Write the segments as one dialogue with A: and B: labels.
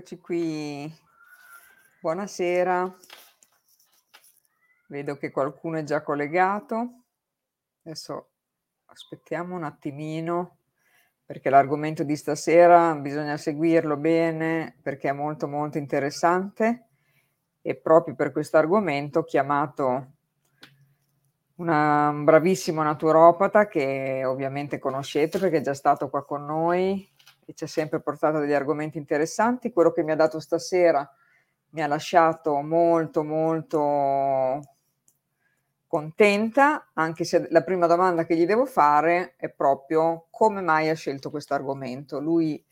A: eccoci qui. Buonasera. Vedo che qualcuno è già collegato. Adesso aspettiamo un attimino perché l'argomento di stasera bisogna seguirlo bene perché è molto molto interessante e proprio per questo argomento ho chiamato una, un bravissimo naturopata che ovviamente conoscete perché è già stato qua con noi e ha sempre portato degli argomenti interessanti. Quello che mi ha dato stasera mi ha lasciato molto, molto contenta, anche se la prima domanda che gli devo fare è proprio come mai ha scelto questo argomento. Lui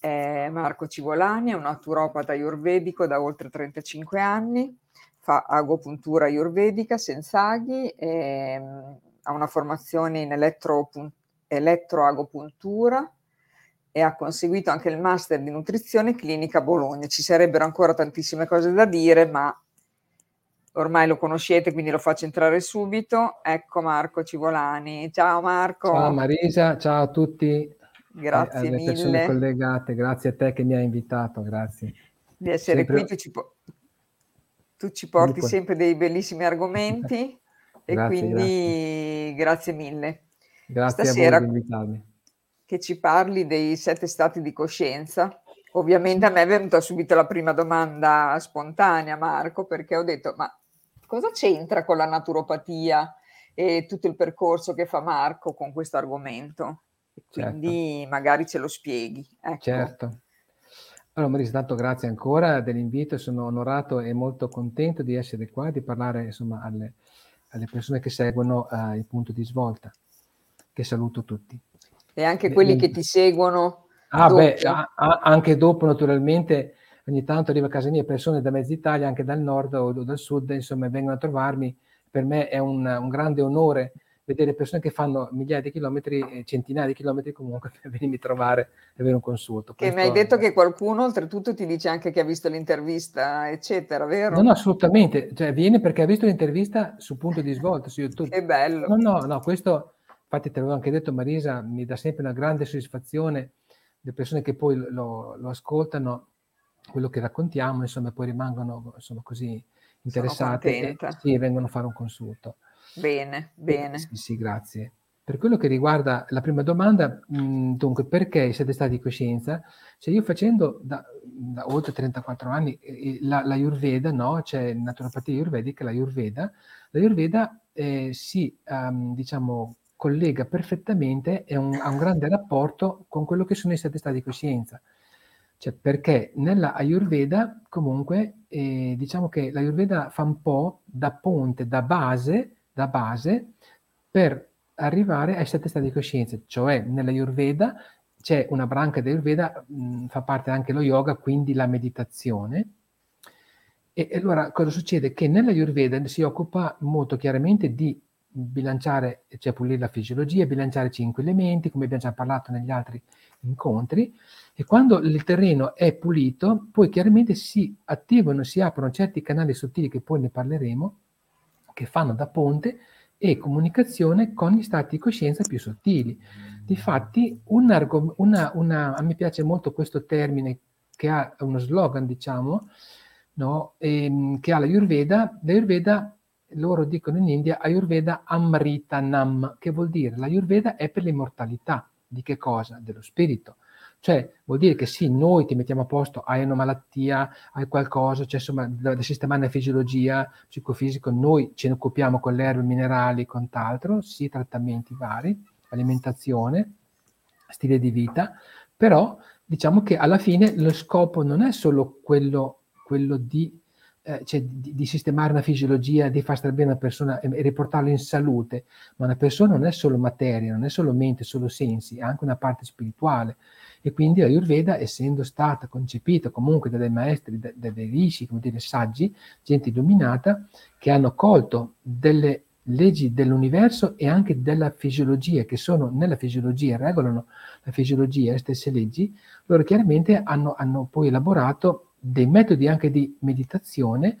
A: è Marco Civolani, è un naturopata ayurvedico da oltre 35 anni, fa agopuntura ayurvedica senza aghi, e, um, ha una formazione in elettro, elettroagopuntura e ha conseguito anche il master di nutrizione clinica a Bologna. Ci sarebbero ancora tantissime cose da dire, ma ormai lo conoscete, quindi lo faccio entrare subito. Ecco Marco Civolani. Ciao Marco.
B: Ciao Marisa, ciao a tutti.
A: Grazie alle mille. persone
B: collegate, grazie a te che mi hai invitato, grazie.
A: Di essere sempre... qui, tu ci, po- tu ci porti sempre dei bellissimi argomenti e grazie, quindi grazie. grazie mille.
B: Grazie Stasera, a voi di invitarmi
A: che ci parli dei sette stati di coscienza. Ovviamente a me è venuta subito la prima domanda spontanea, Marco, perché ho detto, ma cosa c'entra con la naturopatia e tutto il percorso che fa Marco con questo argomento? Quindi certo. magari ce lo spieghi. Ecco.
B: Certo. Allora Marisa, tanto grazie ancora dell'invito, sono onorato e molto contento di essere qua, di parlare insomma alle, alle persone che seguono uh, il punto di svolta, che saluto tutti
A: e anche quelli che ti seguono.
B: Ah, dopo. beh, a, a, anche dopo naturalmente ogni tanto arriva a casa mia persone da mezza Italia, anche dal nord o dal sud, insomma, vengono a trovarmi. Per me è un, un grande onore vedere persone che fanno migliaia di chilometri, centinaia di chilometri comunque per venirmi a trovare e avere un consulto.
A: Che mi hai detto che qualcuno oltretutto ti dice anche che ha visto l'intervista, eccetera, vero?
B: No, no, assolutamente. Cioè, viene perché ha visto l'intervista su punto di svolta su YouTube.
A: Che bello.
B: No, no, no, questo Infatti te l'avevo anche detto Marisa, mi dà sempre una grande soddisfazione le persone che poi lo, lo ascoltano, quello che raccontiamo, insomma, poi rimangono insomma, così interessate e sì, vengono a fare un consulto.
A: Bene, bene.
B: Sì, sì, grazie. Per quello che riguarda la prima domanda, mh, dunque, perché siete stati di coscienza? Cioè io facendo da, da oltre 34 anni la, la Ayurveda, no? C'è naturopatia ayurvedica, la Ayurveda. La Ayurveda eh, si, um, diciamo, collega perfettamente e un, ha un grande rapporto con quello che sono i sette stati di coscienza. Cioè, perché nella Ayurveda, comunque, eh, diciamo che l'Ayurveda fa un po' da ponte, da base, da base per arrivare ai sette stati di coscienza. Cioè, nella Ayurveda c'è una branca di Ayurveda, mh, fa parte anche lo yoga, quindi la meditazione. E allora cosa succede? Che nella Ayurveda si occupa molto chiaramente di bilanciare, cioè pulire la fisiologia, bilanciare cinque elementi, come abbiamo già parlato negli altri incontri, e quando il terreno è pulito, poi chiaramente si attivano, si aprono certi canali sottili che poi ne parleremo, che fanno da ponte e comunicazione con gli stati di coscienza più sottili. Difatti, un argom- una, una, a me piace molto questo termine che ha uno slogan, diciamo, no? e, ehm, che ha la Ayurveda. La Ayurveda loro dicono in India Ayurveda Amritanam, che vuol dire l'Ayurveda è per l'immortalità. Di che cosa? Dello spirito. Cioè, vuol dire che sì, noi ti mettiamo a posto, hai una malattia, hai qualcosa, cioè insomma, da, sistemare la fisiologia, psicofisico, noi ce ne occupiamo con le erbe minerali quant'altro, sì, trattamenti vari, alimentazione, stile di vita, però diciamo che alla fine lo scopo non è solo quello, quello di eh, cioè, di, di, sistemare una fisiologia, di far stare bene una persona e, e, riportarla in salute, ma una persona non è solo materia, non è solo mente, solo sensi, è anche una parte spirituale. E quindi la Ayurveda, essendo stata concepita comunque da dei maestri, da, da dei rishi, come dire, saggi, gente illuminata, che hanno colto delle leggi dell'universo e anche della fisiologia, che sono nella fisiologia, regolano la fisiologia, le stesse leggi, loro chiaramente hanno, hanno poi elaborato dei metodi anche di meditazione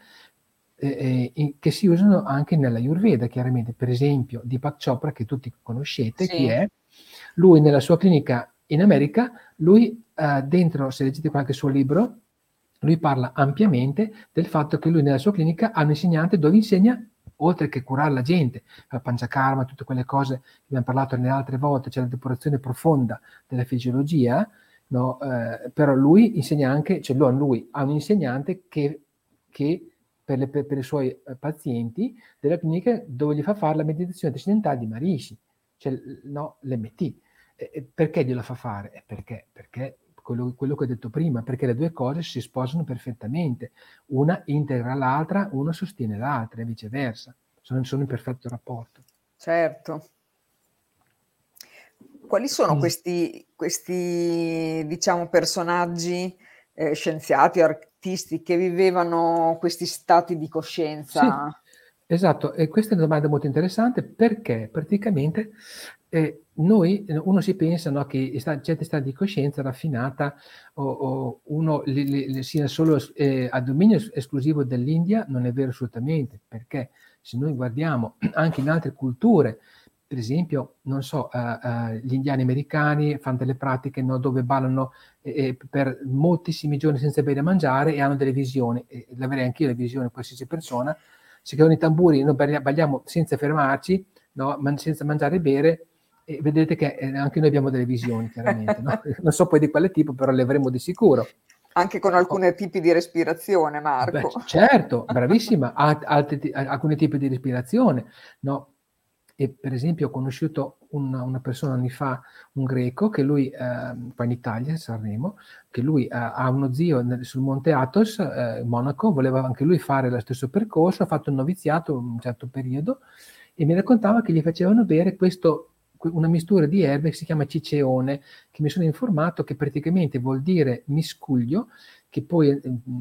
B: eh, eh, che si usano anche nella Ayurveda, chiaramente, per esempio Deepak Chopra, che tutti conoscete, sì. chi è? Lui nella sua clinica in America, lui eh, dentro, se leggete qualche suo libro, lui parla ampiamente del fatto che lui nella sua clinica ha un insegnante dove insegna oltre che curare la gente, la panciakarma, tutte quelle cose che abbiamo parlato nelle altre volte, c'è la depurazione profonda della fisiologia, no? eh, però lui insegna anche, cioè lui ha un insegnante che, che per, le, per, per, i suoi eh, pazienti della clinica dove gli fa fare la meditazione trascendentale di Marishi, cioè no, l'MT. E, perché gliela fa fare? Perché? Perché quello, quello, che ho detto prima, perché le due cose si sposano perfettamente. Una integra l'altra, una sostiene l'altra e viceversa. Sono, sono in perfetto rapporto.
A: Certo. Quali sono questi, questi, diciamo, personaggi eh, scienziati artisti che vivevano questi stati di coscienza?
B: Sì. Esatto, e questa è una domanda molto interessante perché praticamente eh, noi, uno si pensa no, che certi stati di coscienza raffinata o, o uno li, li, sia solo eh, a dominio esclusivo dell'India, non è vero assolutamente, perché se noi guardiamo anche in altre culture, per esempio, non so, uh, uh, gli indiani americani fanno delle pratiche no, dove ballano eh, per moltissimi giorni senza bere e mangiare e hanno delle visioni, e l'avrei anch'io le visioni, qualsiasi persona, se con i tamburi noi balliamo senza fermarci, no, man- senza mangiare e bere, e vedete che eh, anche noi abbiamo delle visioni, chiaramente. no? Non so poi di quale tipo, però le avremo di sicuro.
A: Anche con alcuni tipi di respirazione, Marco.
B: Beh, certo, bravissima, altri, alcuni tipi di respirazione. No? E per esempio ho conosciuto una, una persona anni fa, un greco, che lui, eh, qua in Italia, Sanremo, che lui eh, ha uno zio nel, sul Monte Athos, eh, Monaco, voleva anche lui fare lo stesso percorso, ha fatto un noviziato un certo periodo e mi raccontava che gli facevano bere questo una mistura di erbe che si chiama ciceone, che mi sono informato che praticamente vuol dire miscuglio, che poi eh,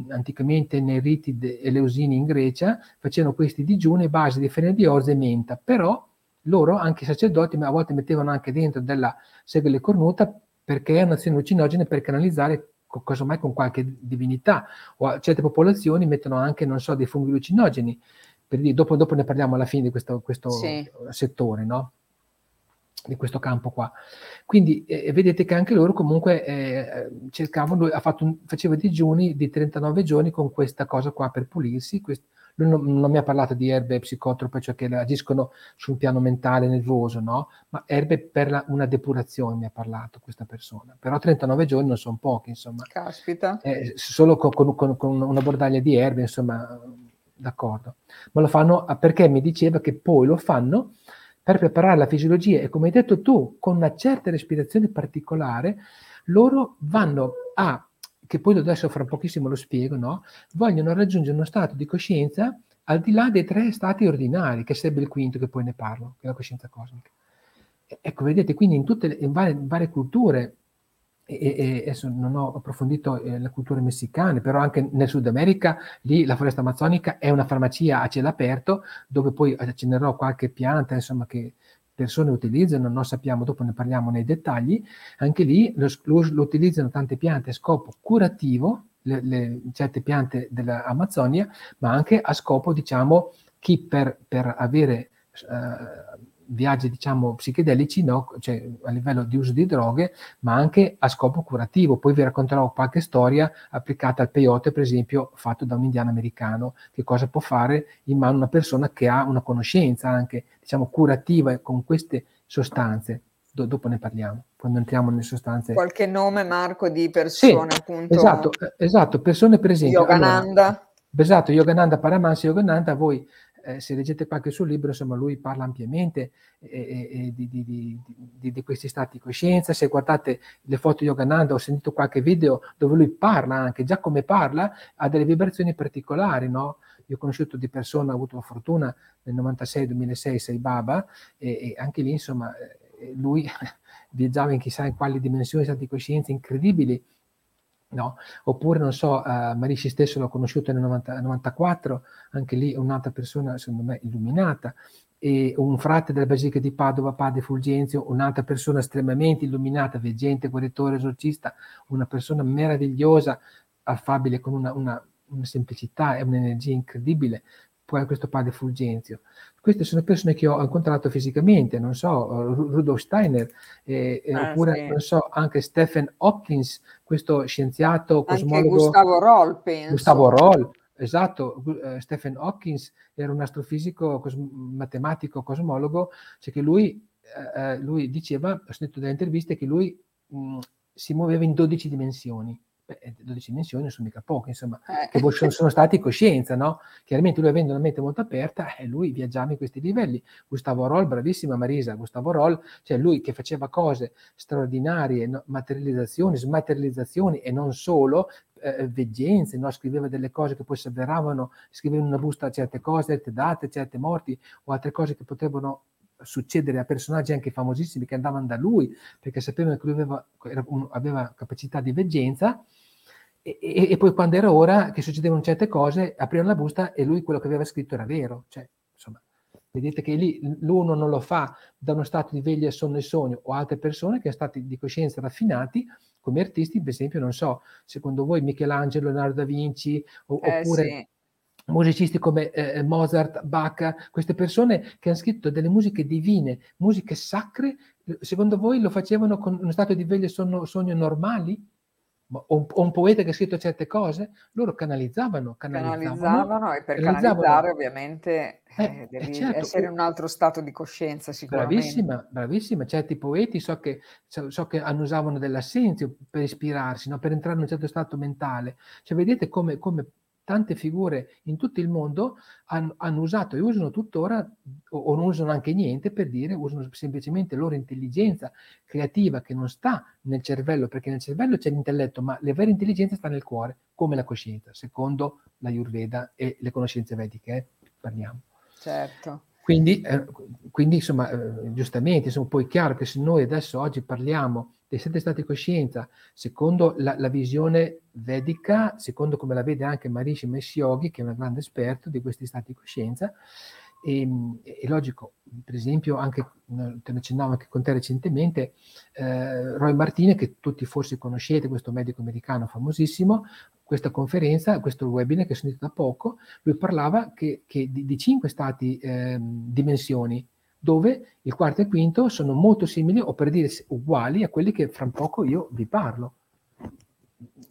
B: anticamente nei riti eleusini in Grecia facevano questi digiuni a base di farina di orzo e menta, però loro, anche i sacerdoti, a volte mettevano anche dentro della segole cornuta perché è un'azione allucinogena per canalizzare casomai con qualche divinità, o certe popolazioni mettono anche, non so, dei funghi allucinogeni, per dire, dopo, dopo ne parliamo alla fine di questo, questo sì. settore, no? di questo campo qua. Quindi eh, vedete che anche loro comunque eh, cercavano, ha fatto un, faceva digiuni di 39 giorni con questa cosa qua per pulirsi. Quest, lui non, non, mi ha parlato di erbe psicotrope, cioè che agiscono sul piano mentale, nervoso, no? Ma erbe per la, una depurazione mi ha parlato questa persona. Però 39 giorni non sono pochi, insomma.
A: Caspita.
B: Eh, solo con, con, con una bordaglia di erbe, insomma, d'accordo. Ma lo fanno perché mi diceva che poi lo fanno per preparare la fisiologia e come hai detto tu, con una certa respirazione particolare, loro vanno a, che poi adesso fra pochissimo lo spiego, no? vogliono raggiungere uno stato di coscienza al di là dei tre stati ordinari, che sarebbe il quinto che poi ne parlo, che è la coscienza cosmica. Ecco, vedete, quindi in tutte le, in varie, in varie culture e, e, adesso non ho approfondito eh, le culture messicane, però anche nel Sud America, lì la foresta amazzonica è una farmacia a cielo aperto, dove poi accennerò qualche pianta, insomma, che persone utilizzano, non sappiamo, dopo ne parliamo nei dettagli, anche lì lo, lo, lo utilizzano tante piante a scopo curativo, le, le, certe piante dell'Amazzonia, ma anche a scopo, diciamo, chi per, per avere... Eh, viaggi diciamo psichedelici no? cioè, a livello di uso di droghe ma anche a scopo curativo. Poi vi racconterò qualche storia applicata al peyote per esempio fatto da un indiano americano che cosa può fare in mano una persona che ha una conoscenza anche diciamo curativa con queste sostanze. Do- dopo ne parliamo quando entriamo nelle sostanze.
A: Qualche nome Marco di persone sì, appunto.
B: esatto, eh, esatto persone per esempio.
A: Yogananda. allora,
B: esatto Yogananda Paramahansa Yogananda voi eh, se leggete qualche suo libro, insomma, lui parla ampiamente eh, eh, di, di, di, di, questi stati di coscienza. Se guardate le foto di Yogananda, ho sentito qualche video dove lui parla anche, già come parla, ha delle vibrazioni particolari, no? Io ho conosciuto di persona, ho avuto la fortuna nel 96-2006, sei Baba, e, e, anche lì, insomma, eh, lui viaggiava in chissà in quali dimensioni, stati di coscienza incredibili, No? Oppure, non so, uh, Marici stesso l'ho conosciuto nel 90, 94, anche lì un'altra persona, secondo me, illuminata, e un frate della Basilica di Padova, Padre Fulgenzio, un'altra persona estremamente illuminata, veggente, guaritore, esorcista, una persona meravigliosa, affabile, con una, una, una semplicità e un'energia incredibile, questo padre Fulgenzio. Queste sono persone che ho incontrato fisicamente, non so, Rudolf Steiner, eh, ah, oppure sì. non so, anche Stephen Hopkins, questo scienziato cosmologo.
A: Anche Gustavo Roll, penso.
B: Gustavo Roll, esatto, uh, Stephen Hopkins era un astrofisico, cos- matematico, cosmologo, cioè che lui, uh, lui diceva, ho sentito delle interviste, che lui mh, si muoveva in 12 dimensioni. Beh, 12 dimensioni sono mica poche, insomma, eh. che sono, sono stati coscienza, no? Chiaramente lui avendo una mente molto aperta, eh, lui viaggiava in questi livelli. Gustavo Roll, bravissima Marisa, Gustavo Roll, cioè lui che faceva cose straordinarie, no? materializzazioni, smaterializzazioni e non solo, eh, veggenze, no? scriveva delle cose che poi si avveravano, scriveva in una busta certe cose, certe date, certe morti o altre cose che potrebbero succedere a personaggi anche famosissimi che andavano da lui perché sapevano che lui aveva, aveva capacità di veggenza e, e, e, poi quando era ora che succedevano certe cose aprivano la busta e lui quello che aveva scritto era vero. Cioè, insomma, vedete che lì l'uno non lo fa da uno stato di veglia, sonno e sogno o altre persone che sono stati di coscienza raffinati come artisti, per esempio, non so, secondo voi Michelangelo, Leonardo da Vinci o, eh, oppure sì musicisti come eh, Mozart, Bach, queste persone che hanno scritto delle musiche divine, musiche sacre, secondo voi lo facevano con uno stato di veglio sonno, sogno normali? O un, o un, poeta che ha scritto certe cose, loro canalizzavano,
A: canalizzavano, canalizzavano e per canalizzavano. canalizzare ovviamente eh, eh, devi certo, essere in un altro stato di coscienza sicuramente.
B: Bravissima, bravissima, certi poeti so che, so, che usavano dell'assenzio per ispirarsi, no? per entrare in un certo stato mentale. Cioè vedete come, come tante figure in tutto il mondo hanno, hanno usato e usano tuttora, o, o, non usano anche niente per dire, usano semplicemente loro intelligenza creativa che non sta nel cervello, perché nel cervello c'è l'intelletto, ma la vera intelligenza sta nel cuore, come la coscienza, secondo la Ayurveda e le conoscenze vediche, eh? parliamo.
A: Certo.
B: Quindi, eh, quindi insomma, eh, giustamente, insomma, poi è chiaro che se noi adesso oggi parliamo dei sette stati di coscienza, secondo la, la, visione vedica, secondo come la vede anche Marishi Mesh Yogi, che è un grande esperto di questi stati di coscienza, e, ehm, è logico, per esempio, anche, te ne accennavo anche con te recentemente, eh, Roy Martine, che tutti forse conoscete, questo medico americano famosissimo, questa conferenza, questo webinar che ho sentito da poco, lui parlava che, che di, di, cinque stati eh, dimensioni dove il quarto e il quinto sono molto simili o per dire uguali a quelli che fra poco io vi parlo.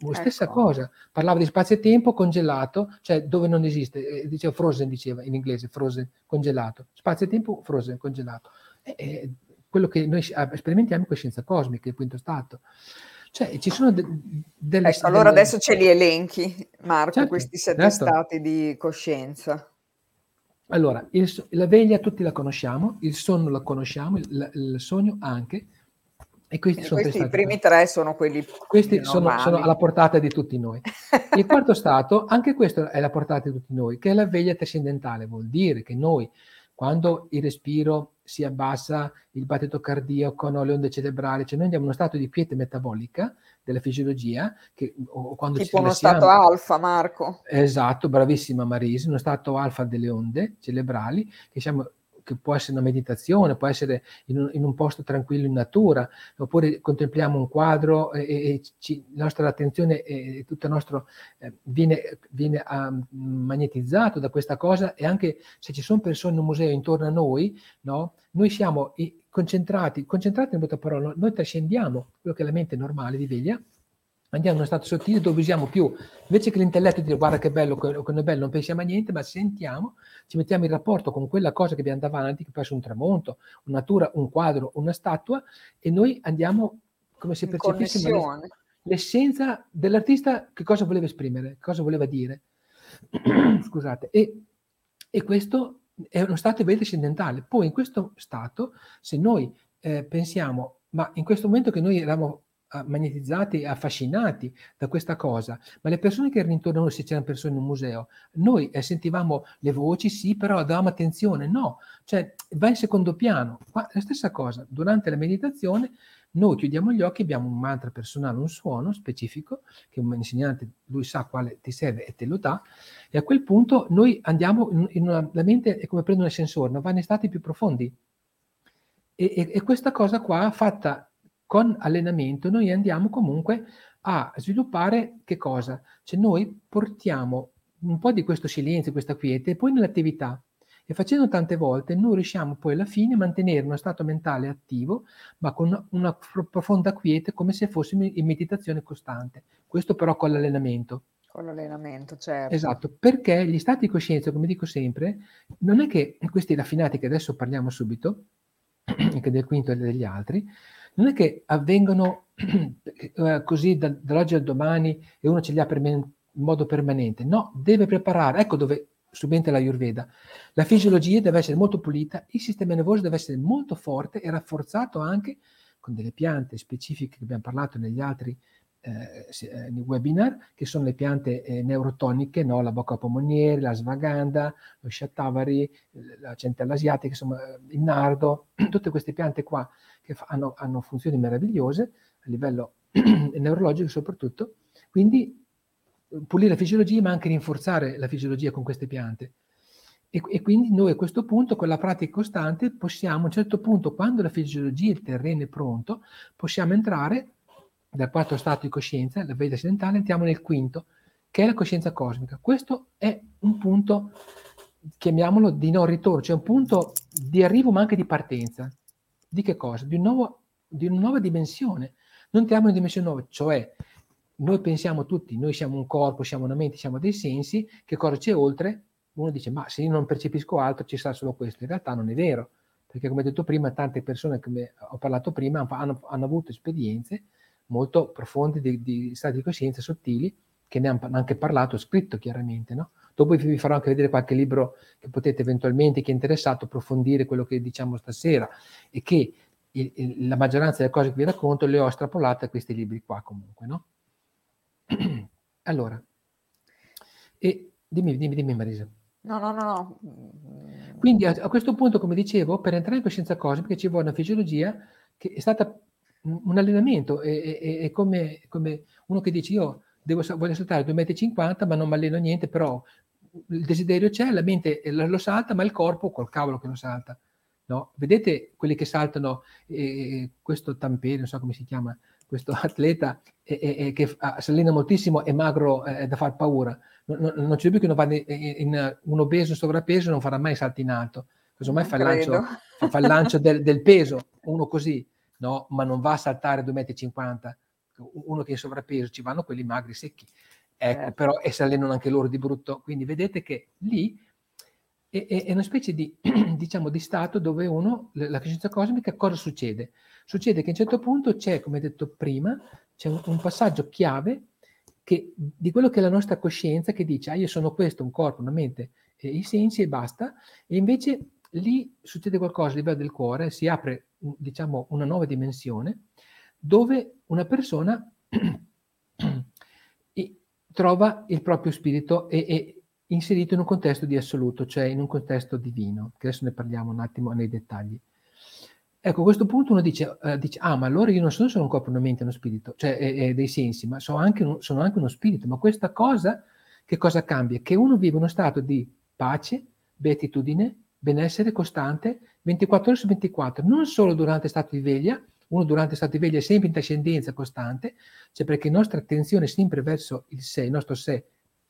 B: La stessa ecco. cosa, parlava di spazio e tempo congelato, cioè dove non esiste, eh, diceva frozen, diceva in inglese, frozen, congelato, spazio e tempo frozen, congelato. È, è quello che noi sperimentiamo in coscienza cosmica, il quinto stato. Cioè, ci sono de-
A: delle... Ecco, allora delle... adesso ce li elenchi, Marco, certo, questi sette certo. stati di coscienza.
B: Allora, il, la veglia tutti la conosciamo, il sonno la conosciamo, il, il sogno anche.
A: E questi, e sono questi i primi tre sono quelli
B: Questi sono, sono, alla portata di tutti noi. Il quarto stato, anche questo è alla portata di tutti noi, che è la veglia trascendentale, vuol dire che noi, quando il respiro si abbassa, il battito cardiaco, no, le onde cerebrali, cioè noi andiamo in uno stato di quiete metabolica, della fisiologia, che, o quando
A: tipo uno stato alfa, Marco.
B: Esatto, bravissima Marisi, uno stato alfa delle onde cerebrali, che siamo che può essere una meditazione, può essere in un, in un posto tranquillo in natura, oppure contempliamo un quadro e, e la nostra attenzione e tutto il nostro eh, viene, viene um, magnetizzato da questa cosa e anche se ci sono persone in un museo intorno a noi, no, noi siamo concentrati, concentrati in altre parole, noi trascendiamo quello che è la mente normale di veglia, andiamo in uno stato sottile dove usiamo più, invece che l'intelletto di dire guarda che bello, che non è bello, non pensiamo a niente, ma sentiamo, ci mettiamo in rapporto con quella cosa che abbiamo davanti, che può essere un tramonto, una natura, un quadro, una statua, e noi andiamo come se percepissimo l'essenza dell'artista, che cosa voleva esprimere, cosa voleva dire. Scusate, e, e questo è uno stato di descendentale. Poi in questo stato, se noi eh, pensiamo, ma in questo momento che noi eravamo magnetizzati, affascinati da questa cosa, ma le persone che erano intorno a noi, se c'erano persone in un museo, noi eh, sentivamo le voci, sì, però davamo attenzione, no, cioè va in secondo piano. Ma la stessa cosa, durante la meditazione noi chiudiamo gli occhi, abbiamo un mantra personale, un suono specifico, che un insegnante, lui sa quale ti serve e te lo dà, e a quel punto noi andiamo, in, in una, la mente è come prende un ascensore, non va nei stati più profondi. E, e, e questa cosa qua, fatta con allenamento, noi andiamo comunque a sviluppare che cosa? Cioè noi portiamo un po' di questo silenzio, questa quiete, e poi nell'attività. E facendo tante volte noi riusciamo poi alla fine a mantenere uno stato mentale attivo, ma con una profonda quiete, come se fossimo in meditazione costante. Questo però con l'allenamento.
A: Con l'allenamento, certo.
B: Esatto, perché gli stati di coscienza, come dico sempre, non è che questi raffinati che adesso parliamo subito, anche del quinto e degli altri, non è che avvengono eh, così da, dall'oggi al domani e uno ce li ha in modo permanente. No, deve preparare. Ecco dove subentra la Ayurveda. La fisiologia deve essere molto pulita, il sistema nervoso deve essere molto forte e rafforzato anche con delle piante specifiche che abbiamo parlato negli altri eh, eh webinar, che sono le piante eh, neurotoniche, no? la bocca pomoniere, la svaganda, lo shatavari, la centella asiatica, insomma il nardo, tutte queste piante qua che hanno, hanno funzioni meravigliose a livello neurologico soprattutto, quindi pulire la fisiologia ma anche rinforzare la fisiologia con queste piante. E, e, quindi noi a questo punto, con la pratica costante, possiamo a un certo punto, quando la fisiologia, il terreno è pronto, possiamo entrare dal quarto stato di coscienza, la veda occidentale, entriamo nel quinto, che è la coscienza cosmica. Questo è un punto, chiamiamolo di non ritorno, cioè un punto di arrivo ma anche di partenza. Di che cosa? Di, un nuovo, di una nuova dimensione. Non entriamo in una dimensione nuova, cioè noi pensiamo tutti, noi siamo un corpo, siamo una mente, siamo dei sensi, che cosa c'è oltre? Uno dice, ma se io non percepisco altro ci sarà solo questo. In realtà non è vero, perché come detto prima, tante persone, come ho parlato prima, hanno, hanno avuto esperienze molto profonde di, di, stati di coscienza sottili, che ne hanno anche parlato, scritto chiaramente. No? Dopo vi farò anche vedere qualche libro che potete eventualmente, chi è interessato, approfondire quello che diciamo stasera e che il, la maggioranza delle cose che vi racconto le ho estrapolate a questi libri qua comunque. No? allora, e dimmi, dimmi, dimmi Marisa.
A: No, no, no, no.
B: Quindi a, a, questo punto, come dicevo, per entrare in coscienza cosmica ci vuole una fisiologia che è stata un allenamento, è, è, è come, come, uno che dice io devo, voglio saltare 2,50 m ma non mi alleno niente, però il desiderio c'è, la mente lo salta, ma il corpo col cavolo che lo salta. No? Vedete quelli che saltano, eh, questo tampere, non so come si chiama, questo atleta eh, eh, che ah, si allena moltissimo, è magro, è da far paura. Non, non, c'è più che vada in, in, un obeso, in sovrappeso, non farà mai salti in alto. Casomai fa il lancio, fa, fa il lancio del, del, peso, uno così, no? ma non va a saltare 2,50 m. Uno che è in sovrappeso, ci vanno quelli magri secchi. Ecco, certo. però e si allenano anche loro di brutto. Quindi vedete che lì è, è, una specie di, diciamo, di stato dove uno, la coscienza cosmica, cosa succede? Succede che a un certo punto c'è, come detto prima, c'è un, un passaggio chiave che, di quello che è la nostra coscienza che dice, ah io sono questo, un corpo, una mente e i sensi e basta, e invece lì succede qualcosa a livello del cuore, si apre diciamo una nuova dimensione dove una persona trova il proprio spirito e, e, inserito in un contesto di assoluto, cioè in un contesto divino, che adesso ne parliamo un attimo nei dettagli. Ecco, a questo punto uno dice, uh, dice ah, ma allora io non sono solo un corpo, una mente, uno spirito, cioè eh, eh, dei sensi, ma sono anche, un, sono anche uno spirito. Ma questa cosa, che cosa cambia? Che uno vive uno stato di pace, beatitudine, benessere costante, 24 ore su 24, non solo durante stato di veglia, uno durante stato di veglia è sempre in trascendenza costante, cioè perché la nostra attenzione è sempre verso il sé, il nostro sé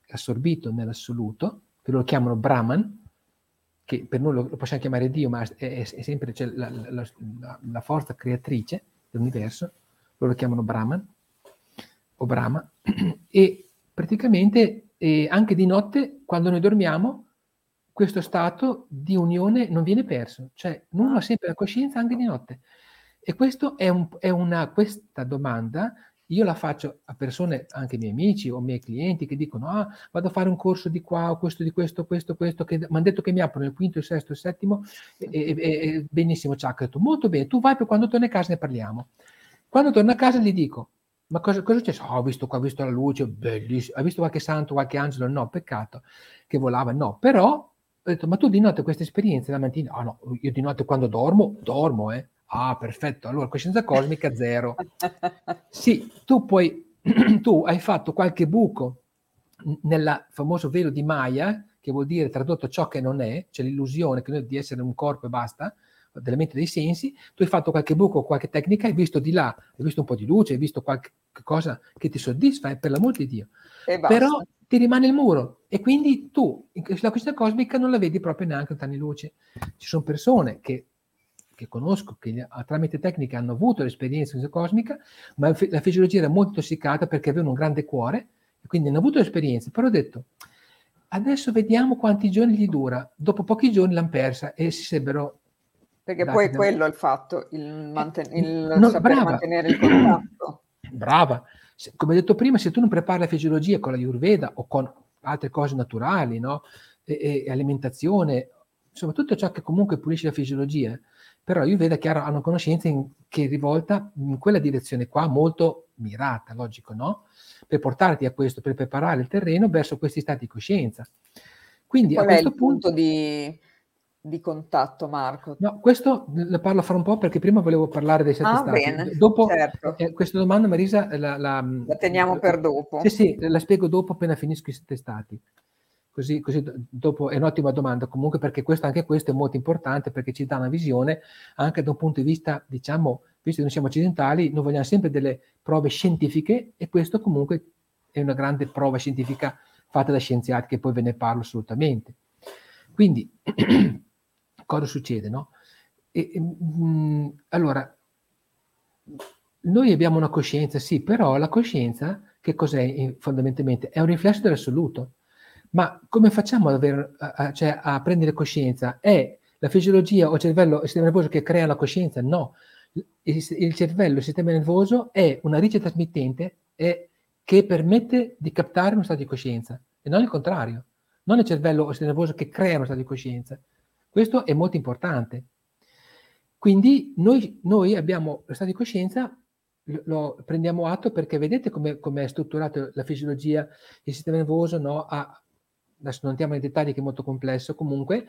B: assorbito nell'assoluto, che lo chiamano Brahman, che per noi lo, lo possiamo chiamare Dio, ma è, è, è sempre cioè, la, la, la, la, forza creatrice dell'universo, loro lo chiamano Brahman o Brahma, e praticamente eh, anche di notte, quando noi dormiamo, questo stato di unione non viene perso, cioè uno ha sempre la coscienza anche di notte. E questo è, un, è una, questa domanda io la faccio a persone, anche miei amici o miei clienti, che dicono: Ah, vado a fare un corso di qua, o questo, di questo, questo, questo, che mi hanno detto che mi aprono il quinto, il sesto, il settimo. E, e, e benissimo, ciao, molto bene, tu vai per quando torni a casa ne parliamo. Quando torno a casa gli dico: Ma cosa, cosa c'è? Oh, ho visto qua, ho visto la luce, bellissimo. Hai visto qualche santo, qualche angelo? No, peccato che volava, no. Però ho detto: Ma tu di notte queste esperienze la mattina? Ah, no, io di notte quando dormo, dormo, eh Ah, perfetto. Allora, coscienza cosmica zero. Sì, tu puoi, tu hai fatto qualche buco nel famoso velo di Maya, che vuol dire tradotto ciò che non è, cioè l'illusione di essere un corpo e basta, della mente dei sensi, tu hai fatto qualche buco, qualche tecnica, hai visto di là, hai visto un po' di luce, hai visto qualche cosa che ti soddisfa, e per l'amor di Dio. Però ti rimane il muro e quindi tu la coscienza cosmica non la vedi proprio neanche a anni luce. Ci sono persone che, che conosco, che tramite tecniche hanno avuto l'esperienza cosmica, ma la fisiologia era molto intossicata perché avevano un grande cuore e quindi hanno avuto l'esperienza. Però ho detto, adesso vediamo quanti giorni gli dura. Dopo pochi giorni l'hanno persa e si sarebbero
A: perché poi è quello il fatto, il, manten- il no, saper brava. mantenere il contatto.
B: Brava. Come detto prima, se tu non prepari la fisiologia con la Ayurveda o con altre cose naturali, no? e, e alimentazione, insomma tutto ciò che comunque pulisce la fisiologia, però Ayurveda chiaro ha una conoscenza in, che è rivolta in quella direzione qua, molto mirata, logico, no? Per portarti a questo, per preparare il terreno verso questi stati di coscienza. Quindi
A: Qual
B: a questo
A: punto, punto di di contatto, Marco?
B: No, questo ne parlo fra un po' perché prima volevo parlare dei sette
A: ah,
B: stati.
A: Bene,
B: dopo,
A: certo.
B: eh, questa domanda, Marisa, la,
A: la, la teniamo la, per dopo.
B: Sì, sì, la spiego dopo appena finisco i sette stati. Così, così, dopo è un'ottima domanda comunque perché questo, anche questo è molto importante perché ci dà una visione anche da un punto di vista, diciamo, visto che noi siamo occidentali, noi vogliamo sempre delle prove scientifiche e questo comunque è una grande prova scientifica fatta da scienziati che poi ve ne parlo assolutamente. Quindi cosa succede, no? E, mh, mm, allora, noi abbiamo una coscienza, sì, però la coscienza, che cos'è fondamentalmente? È un riflesso dell'assoluto. Ma come facciamo ad aver, a, cioè, a prendere coscienza? È la fisiologia o il cervello, il sistema nervoso che crea la coscienza? No. Il, il cervello, il sistema nervoso è una riccia trasmittente è, che permette di captare uno stato di coscienza e non il contrario. Non il cervello o il sistema nervoso che crea uno stato di coscienza. Questo è molto importante. Quindi noi, noi abbiamo lo stato di coscienza, lo, lo prendiamo atto perché vedete come è strutturato la fisiologia, il sistema nervoso, no? Ha, adesso non andiamo nei dettagli che è molto complesso, comunque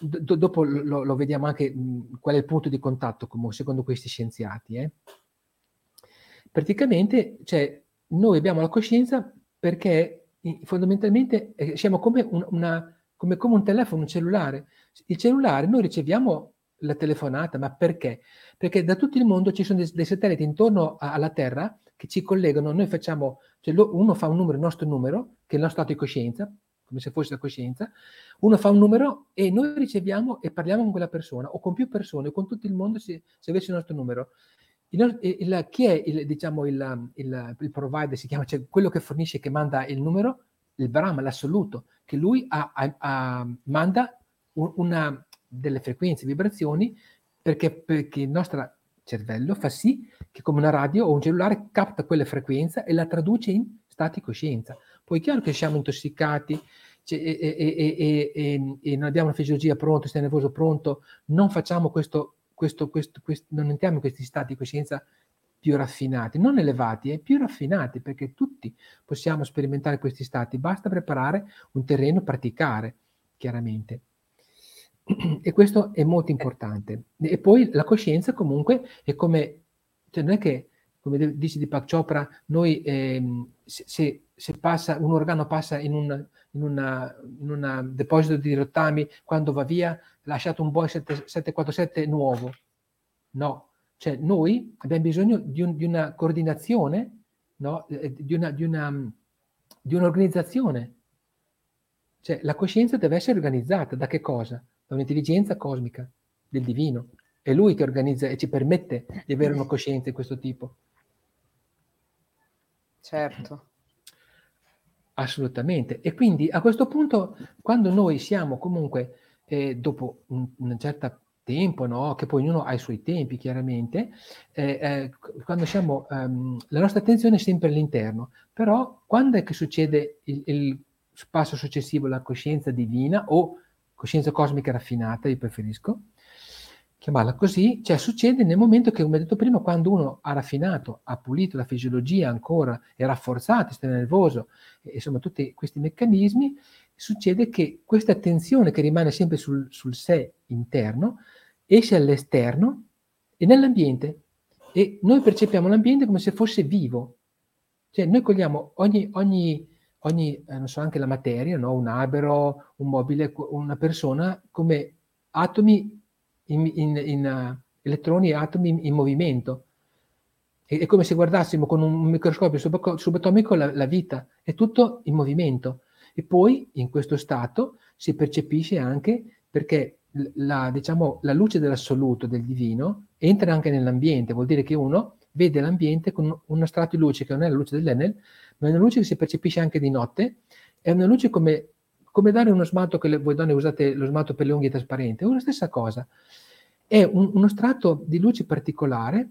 B: do, dopo lo, lo, vediamo anche mh, qual è il punto di contatto comunque, secondo questi scienziati. Eh. Praticamente cioè, noi abbiamo la coscienza perché fondamentalmente eh, siamo come un, una come, come un telefono, un cellulare. Il cellulare, noi riceviamo la telefonata, ma perché? Perché da tutto il mondo ci sono dei, dei satelliti intorno a, alla Terra che ci collegano, noi facciamo, cioè lo, uno fa un numero, il nostro numero, che è il nostro stato di coscienza, come se fosse la coscienza, uno fa un numero e noi riceviamo e parliamo con quella persona, o con più persone, o con tutto il mondo se, se avesse il nostro numero. Il, il, chi è il, diciamo, il, il, provider, si chiama, cioè quello che fornisce, che manda il numero? Il Brahma, l'assoluto che lui ha, ha, ha, manda un, una delle frequenze, vibrazioni, perché, perché il nostro cervello fa sì che come una radio o un cellulare capta quelle frequenze e la traduce in stati coscienza. Poi è chiaro che siamo intossicati cioè, e, e, e, e, non abbiamo una fisiologia pronta, il sistema nervoso pronto, non facciamo questo, questo, questo, questo non entriamo in questi stati di coscienza più raffinati, non elevati, eh, più raffinati, perché tutti possiamo sperimentare questi stati, basta preparare un terreno, praticare, chiaramente. E questo è molto importante. E poi la coscienza comunque è come, cioè non è che, come dice Deepak Chopra, noi ehm, se, se, passa, un organo passa in un in una, in una deposito di rottami, quando va via, lasciato un Boeing 747 nuovo. No, cioè noi abbiamo bisogno di, un, di una coordinazione, no? Eh, di, una, di, una, di un'organizzazione. Cioè la coscienza deve essere organizzata da che cosa? Da un'intelligenza cosmica, del divino. È lui che organizza e ci permette di avere una coscienza di questo tipo.
A: Certo.
B: Assolutamente. E quindi a questo punto, quando noi siamo comunque, eh, dopo un, una certa tempo, no? che poi ognuno ha i suoi tempi chiaramente, eh, eh, quando siamo, um, la nostra attenzione è sempre all'interno, però quando è che succede il, il passo successivo, la coscienza divina o coscienza cosmica raffinata, io preferisco chiamarla così, cioè succede nel momento che, come ho detto prima, quando uno ha raffinato, ha pulito la fisiologia ancora e rafforzato il sistema nervoso, e, insomma tutti questi meccanismi, succede che questa attenzione che rimane sempre sul, sul sé interno esce all'esterno e nell'ambiente e noi percepiamo l'ambiente come se fosse vivo. Cioè noi cogliamo ogni, ogni, ogni eh, non so, anche la materia, no? un albero, un mobile, una persona come atomi in, in, in uh, elettroni e atomi in, in movimento. È, è, come se guardassimo con un microscopio subatomico la, la vita è tutto in movimento. E poi in questo stato si percepisce anche perché la, diciamo, la luce dell'assoluto, del divino, entra anche nell'ambiente, vuol dire che uno vede l'ambiente con uno strato di luce che non è la luce dell'Enel, ma è una luce che si percepisce anche di notte, è una luce come, come dare uno smalto che le, voi donne usate lo smalto per le unghie trasparente, è la stessa cosa. È un, uno strato di luce particolare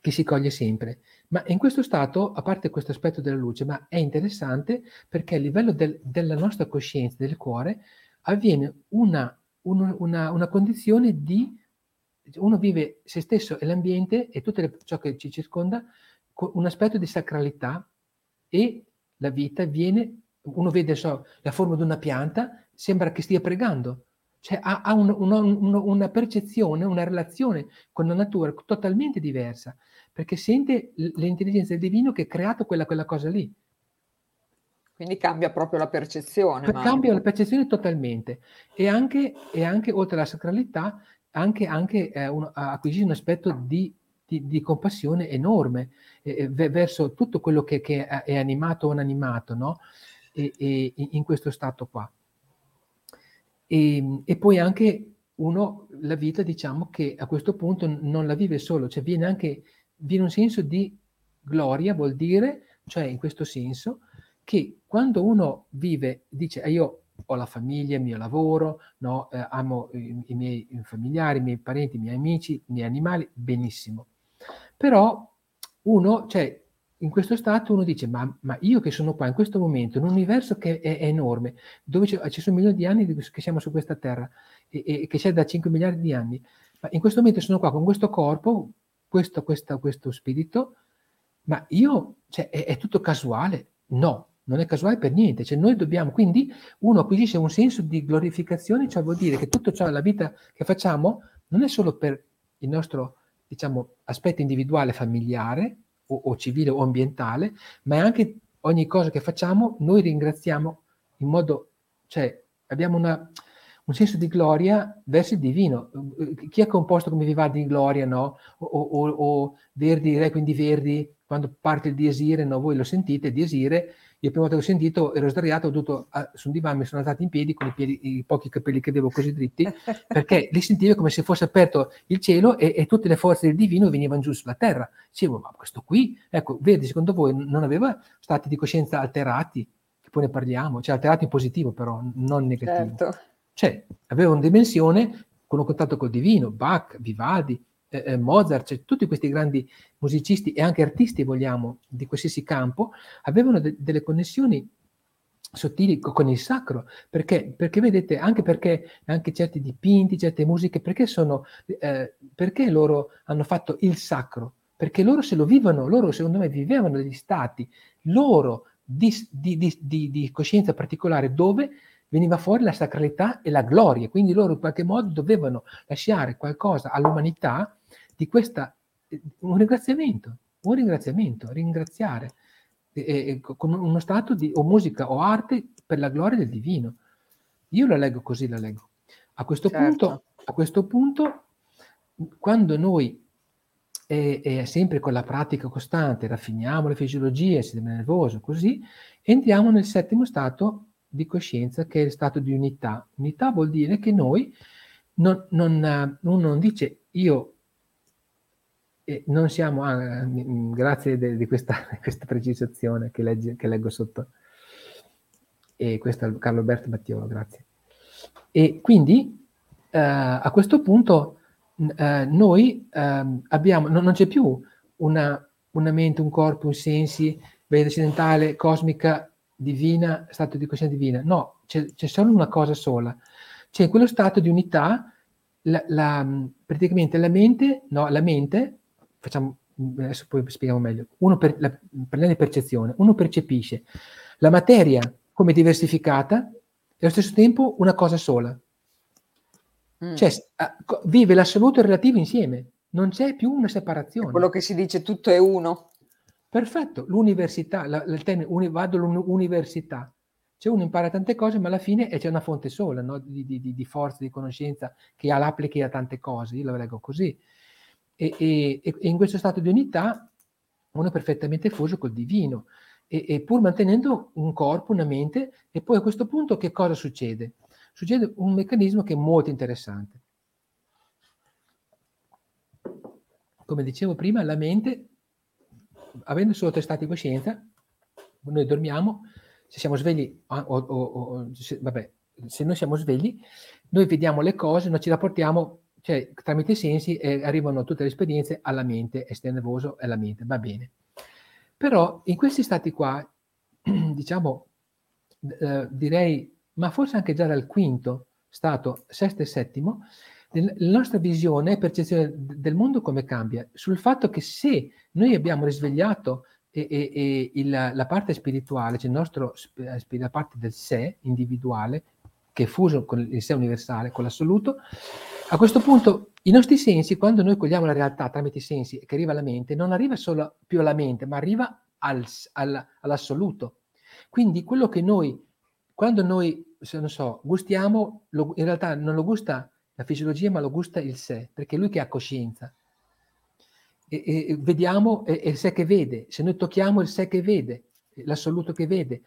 B: che si coglie sempre. Ma in questo stato, a parte questo aspetto della luce, ma è interessante perché a livello del, della nostra coscienza, del cuore, avviene una, una, una, una condizione di uno vive se stesso e l'ambiente e tutto ciò che ci circonda con un aspetto di sacralità e la vita viene, uno vede so, la forma di una pianta, sembra che stia pregando, cioè ha, ha un, una, una, percezione, una relazione con la natura totalmente diversa, perché sente l'intelligenza del divino che ha creato quella, quella cosa lì.
A: Quindi cambia proprio la percezione.
B: Cambia la percezione totalmente e anche, e anche oltre alla sacralità anche, anche eh, un, acquisisce un aspetto di, di, di compassione enorme eh, verso tutto quello che, che, è animato o inanimato, no? E, e, in questo stato qua. E, e, poi anche uno, la vita, diciamo che a questo punto non la vive solo, cioè viene anche, viene un senso di gloria, vuol dire, cioè in questo senso, che quando uno vive, dice, ah, io ho la famiglia, il mio lavoro, no? eh, amo i, i, miei familiari, i miei parenti, i miei amici, i miei animali, benissimo. Però uno, cioè, in questo stato uno dice, ma, ma, io che sono qua in questo momento, in un universo che è, è enorme, dove ci sono milioni di anni che siamo su questa terra e, e, che c'è da 5 miliardi di anni, ma in questo momento sono qua con questo corpo, questo, questo, questo spirito, ma io, cioè, è, è tutto casuale? No, non è casuale per niente, cioè noi dobbiamo, quindi uno acquisisce un senso di glorificazione, cioè vuol dire che tutto ciò, la vita che facciamo, non è solo per il nostro, diciamo, aspetto individuale, familiare, o, o civile o ambientale, ma è anche ogni cosa che facciamo, noi ringraziamo in modo, cioè abbiamo una, un senso di gloria verso il divino. Chi ha composto come vi va di gloria, no? O, o, o Verdi, Re, quindi Verdi, quando parte il Diesire, no? Voi lo sentite, Diesire, io prima volta che ho sentito ero sdraiato, ho dovuto a, su un divano, mi sono alzato in piedi con i, piedi, i, pochi capelli che avevo così dritti, perché li sentivo come se fosse aperto il cielo e, e, tutte le forze del divino venivano giù sulla terra. Dicevo, ma questo qui, ecco, vedi, secondo voi non aveva stati di coscienza alterati, che poi ne parliamo, cioè alterati in positivo però, non negativo. Certo. Cioè, aveva una dimensione con un contatto col divino, Bach, Vivaldi, eh, eh, Mozart, cioè, tutti questi grandi musicisti e anche artisti, vogliamo, di qualsiasi campo, avevano de- delle connessioni sottili con il sacro, perché, perché vedete, anche perché anche certi dipinti, certe musiche, perché sono, eh, perché loro hanno fatto il sacro? Perché loro se lo vivono, loro secondo me vivevano degli stati, loro di, di, di, di coscienza particolare dove veniva fuori la sacralità e la gloria, quindi loro in qualche modo dovevano lasciare qualcosa all'umanità di questa, un ringraziamento, un ringraziamento, ringraziare eh, con uno stato di o musica o arte per la gloria del divino. Io la leggo così, la leggo. A questo, certo. punto, a questo punto, quando noi e, e, sempre con la pratica costante raffiniamo le fisiologie, il sistema nervoso, così entriamo nel settimo stato di coscienza che è il stato di unità. Unità vuol dire che noi non, non, uno non dice io e non siamo, ah, grazie di questa, questa precisazione che, legge, che, leggo sotto, e questo è Carlo Alberto Battiolo, grazie. E quindi eh, a questo punto eh, noi eh, abbiamo, non, non, c'è più una, una, mente, un corpo, un sensi, veda occidentale, cosmica, divina, stato di coscienza divina, no, c'è, c'è solo una cosa sola, c'è quello stato di unità, la, la, praticamente la mente, no, la mente facciamo, adesso poi spieghiamo meglio, uno per, la, per percezione, uno percepisce la materia come diversificata e allo stesso tempo una cosa sola. Mm. Cioè vive l'assoluto e il relativo insieme, non c'è più una separazione. È
A: quello che si dice tutto è uno.
B: Perfetto, l'università, la, il termine vado all'università. Cioè uno impara tante cose, ma alla fine c'è una fonte sola no? di, di, di, forza, di conoscenza che ha l'applichi a tante cose. Io la leggo così e, e, e in questo stato di unità uno è perfettamente fuso col divino e, e pur mantenendo un corpo, una mente, e poi a questo punto che cosa succede? Succede un meccanismo che è molto interessante. Come dicevo prima, la mente, avendo solo tre stati di coscienza, noi dormiamo, se siamo svegli, o, o, o se, vabbè, se noi siamo svegli, noi vediamo le cose, noi ci rapportiamo, cioè tramite i sensi eh, arrivano tutte le esperienze alla mente, esterno nervoso e alla mente, va bene. Però in questi stati qua, diciamo, eh, direi, ma forse anche già dal quinto stato, sesto e settimo, la nostra visione e percezione del mondo come cambia? Sul fatto che se noi abbiamo risvegliato e, e, e il, la parte spirituale, cioè nostro, la parte del sé individuale, che è fuso con il sé universale, con l'assoluto, a questo punto i nostri sensi, quando noi cogliamo la realtà tramite i sensi che arriva alla mente, non arriva solo più alla mente, ma arriva al, al, all'assoluto. Quindi quello che noi, quando noi, non so, gustiamo, lo, in realtà non lo gusta la fisiologia, ma lo gusta il sé, perché è lui che ha coscienza. E, e, vediamo, è, è il sé che vede, se noi tocchiamo il sé che vede, l'assoluto che vede,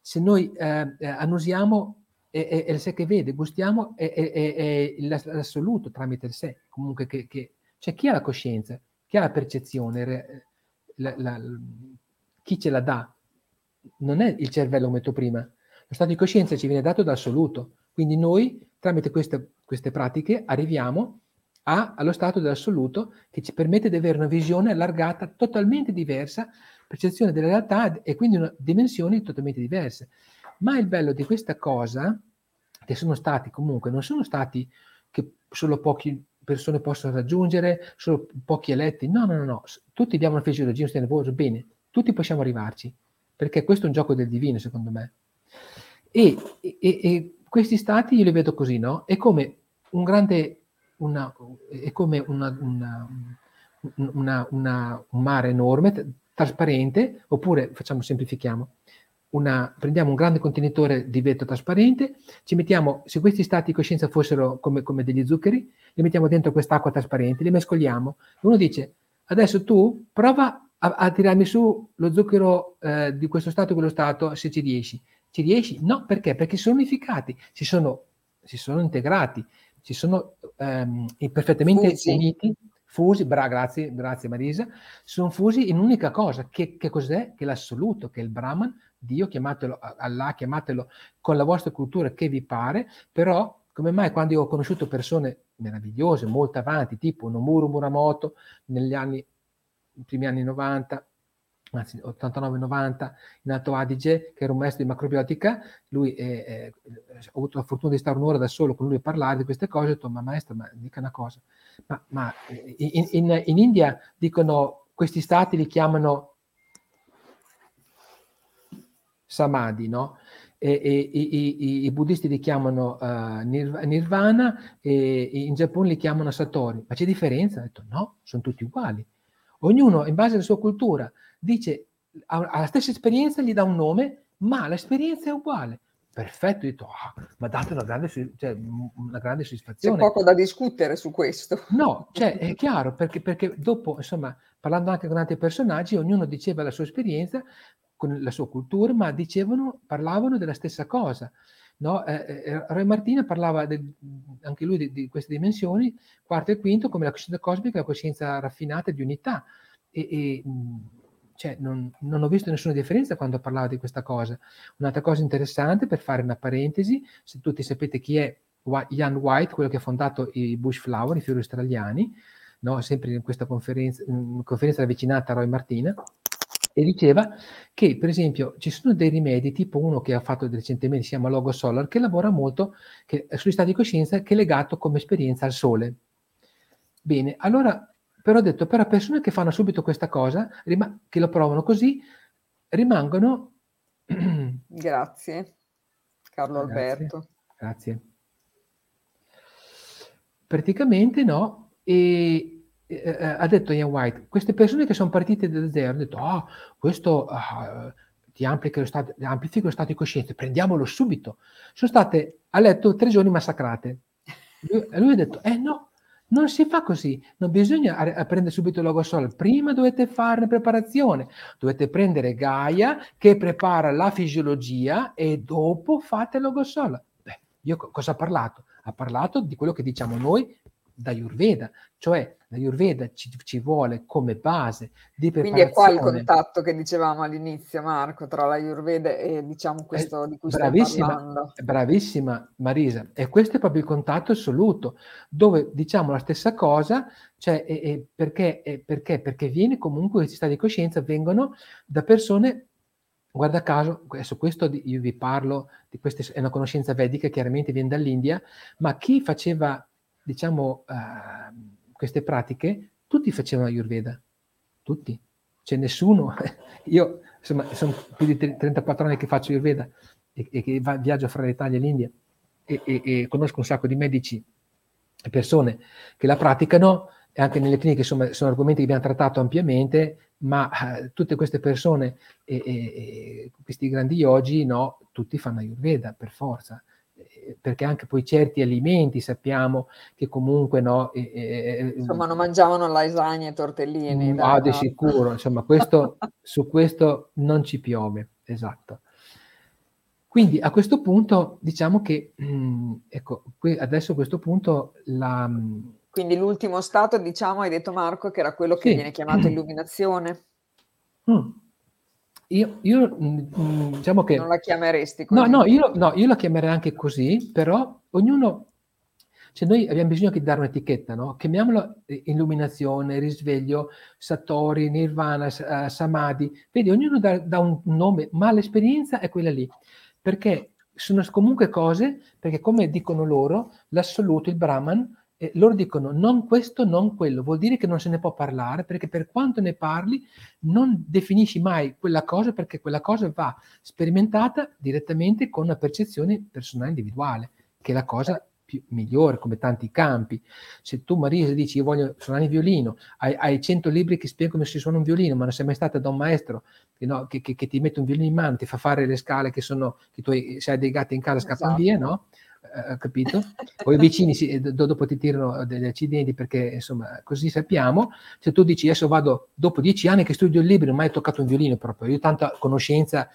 B: se noi eh, eh annusiamo è, è, è, il sé che vede, gustiamo è, è, l'assoluto tramite il sé, comunque che, che, cioè chi ha la coscienza, chi ha la percezione, la, la, chi ce la dà, non è il cervello come detto prima, lo stato di coscienza ci viene dato dall'assoluto, quindi noi tramite queste, queste pratiche arriviamo a, allo stato dell'assoluto che ci permette di avere una visione allargata totalmente diversa, percezione della realtà e quindi una, dimensioni totalmente diverse. Ma il bello di questa cosa, che sono stati comunque, non sono stati che solo poche persone possono raggiungere, solo pochi eletti, no, no, no, no. tutti abbiamo una fisiologia, un sistema nervoso, bene, tutti possiamo arrivarci, perché questo è un gioco del divino, secondo me. E, e, e questi stati io li vedo così, no? È come un grande, una, è come una, una, un mare enorme, trasparente, oppure facciamo, semplifichiamo, una, prendiamo un grande contenitore di vetro trasparente, ci mettiamo, se questi stati di coscienza fossero come, come degli zuccheri, li mettiamo dentro quest'acqua trasparente, li mescoliamo. Uno dice, adesso tu prova a, a tirarmi su lo zucchero eh, di questo stato e quello stato se ci riesci. Ci riesci? No, perché? Perché sono unificati, si sono, si sono integrati, si sono ehm, perfettamente fusi. uniti, fusi, bra, grazie, grazie Marisa, sono fusi in un'unica cosa, che, che cos'è? Che l'assoluto, che è il Brahman, Dio, chiamatelo Allah, chiamatelo con la vostra cultura che vi pare, però come mai quando io ho conosciuto persone meravigliose, molto avanti, tipo Nomuro Muramoto, negli anni, primi anni 90, anzi 89-90 in Alto Adige, che era un maestro di macrobiotica, lui è, è, ho avuto la fortuna di stare un'ora da solo con lui a parlare di queste cose, ho detto, ma maestro, ma dica una cosa, ma, ma in, in, in India dicono, questi stati li chiamano samadhi, no? E, e, i, i, buddisti li chiamano uh, nirvana e in Giappone li chiamano satori. Ma c'è differenza? Ho detto no, sono tutti uguali. Ognuno, in base alla sua cultura, dice, ha, la stessa esperienza, gli dà un nome, ma l'esperienza è uguale. Perfetto, ho detto, oh, ma date una grande, cioè, una grande soddisfazione.
A: C'è poco da discutere su questo.
B: No, cioè, è chiaro, perché, perché dopo, insomma, parlando anche con altri personaggi, ognuno diceva la sua esperienza, con la sua cultura, ma dicevano, parlavano della stessa cosa. No? Eh, eh, eh Roy Martina parlava del, anche lui di, di, queste dimensioni, quarto e quinto, come la coscienza cosmica, la coscienza raffinata di unità. E, e cioè, non, non, ho visto nessuna differenza quando parlava di questa cosa. Un'altra cosa interessante, per fare una parentesi, se tutti sapete chi è Ian White, quello che ha fondato i Bush Flower, i fiori australiani, no? sempre in questa conferenza, in conferenza avvicinata a Roy Martina, e diceva che per esempio ci sono dei rimedi tipo uno che ha fatto recentemente si chiama Logo Solar che lavora molto che, sugli stati di coscienza che è legato come esperienza al sole. Bene allora però ho detto però persone che fanno subito questa cosa rima- che lo provano così rimangono
A: grazie Carlo grazie, Alberto.
B: grazie. Praticamente no e eh, eh, ha detto Ian White, queste persone che sono partite da zero hanno detto, ah, oh, questo uh, ti amplifica lo, stato, amplifica lo stato di coscienza, prendiamolo subito. Sono state a letto tre giorni massacrate. Lui, lui ha detto, eh no, Non si fa così, non bisogna prendere subito il logo sol, prima dovete fare preparazione, dovete prendere Gaia che prepara la fisiologia e dopo fate il logo sol. Beh, io cosa ha parlato? Ha parlato di quello che diciamo noi da Ayurveda, cioè la Ayurveda ci, ci, vuole come base di preparazione.
A: Quindi è qua il contatto che dicevamo all'inizio, Marco, tra la Ayurveda e diciamo questo eh, di cui
B: bravissima,
A: stai parlando.
B: Bravissima Marisa, e questo è proprio il contatto assoluto, dove diciamo la stessa cosa, cioè, e, e perché, e perché? Perché viene comunque, questi stati di coscienza vengono da persone Guarda caso, adesso questo io vi parlo, di questa è una conoscenza vedica, chiaramente viene dall'India, ma chi faceva, diciamo, uh, queste pratiche, tutti facevano Ayurveda, tutti, c'è nessuno. Io insomma, sono più di 34 anni che faccio Ayurveda e, e che va, viaggio fra l'Italia e l'India e, e, e, conosco un sacco di medici e persone che la praticano e anche nelle cliniche insomma, sono argomenti che abbiamo trattato ampiamente, ma eh, tutte queste persone e, questi grandi yogi, no, tutti fanno Ayurveda per forza perché anche poi certi alimenti sappiamo che comunque no...
A: Eh, eh, insomma, non mangiavano lasagne e tortellini.
B: No, di sicuro, insomma, questo, su questo non ci piove, esatto. Quindi a questo punto diciamo che, mh, ecco, qui, adesso a questo punto la...
A: Quindi l'ultimo stato, diciamo, hai detto Marco, che era quello che sì. viene chiamato illuminazione. Mm.
B: Io, io mm, mm, diciamo che...
A: Non la chiameresti così?
B: No, no io, no, io la chiamerei anche così, però ognuno... Cioè noi abbiamo bisogno di dare un'etichetta, no? Chiamiamola eh, illuminazione, risveglio, Satori, Nirvana, uh, Samadhi. Vedi, ognuno dà, dà un nome, ma l'esperienza è quella lì. Perché sono comunque cose, perché come dicono loro, l'assoluto, il Brahman, eh, loro dicono non questo, non quello, vuol dire che non se ne può parlare perché per quanto ne parli non definisci mai quella cosa perché quella cosa va sperimentata direttamente con una percezione personale individuale, che è la cosa più, migliore come tanti campi. Se tu Marisa dici io voglio suonare il violino, hai, hai 100 libri che spiegano come si suona un violino, ma non sei mai stata da un maestro che, no, che, che, che, ti mette un violino in mano, ti fa fare le scale che sono, che tu hai, se hai dei gatti in casa scappano esatto. via, no? Eh, capito? O i vicini si, dopo ti tirano degli accidenti perché insomma così sappiamo. Se tu dici adesso vado dopo dieci anni che studio il libro, non mai toccato un violino proprio, io ho tanta conoscenza.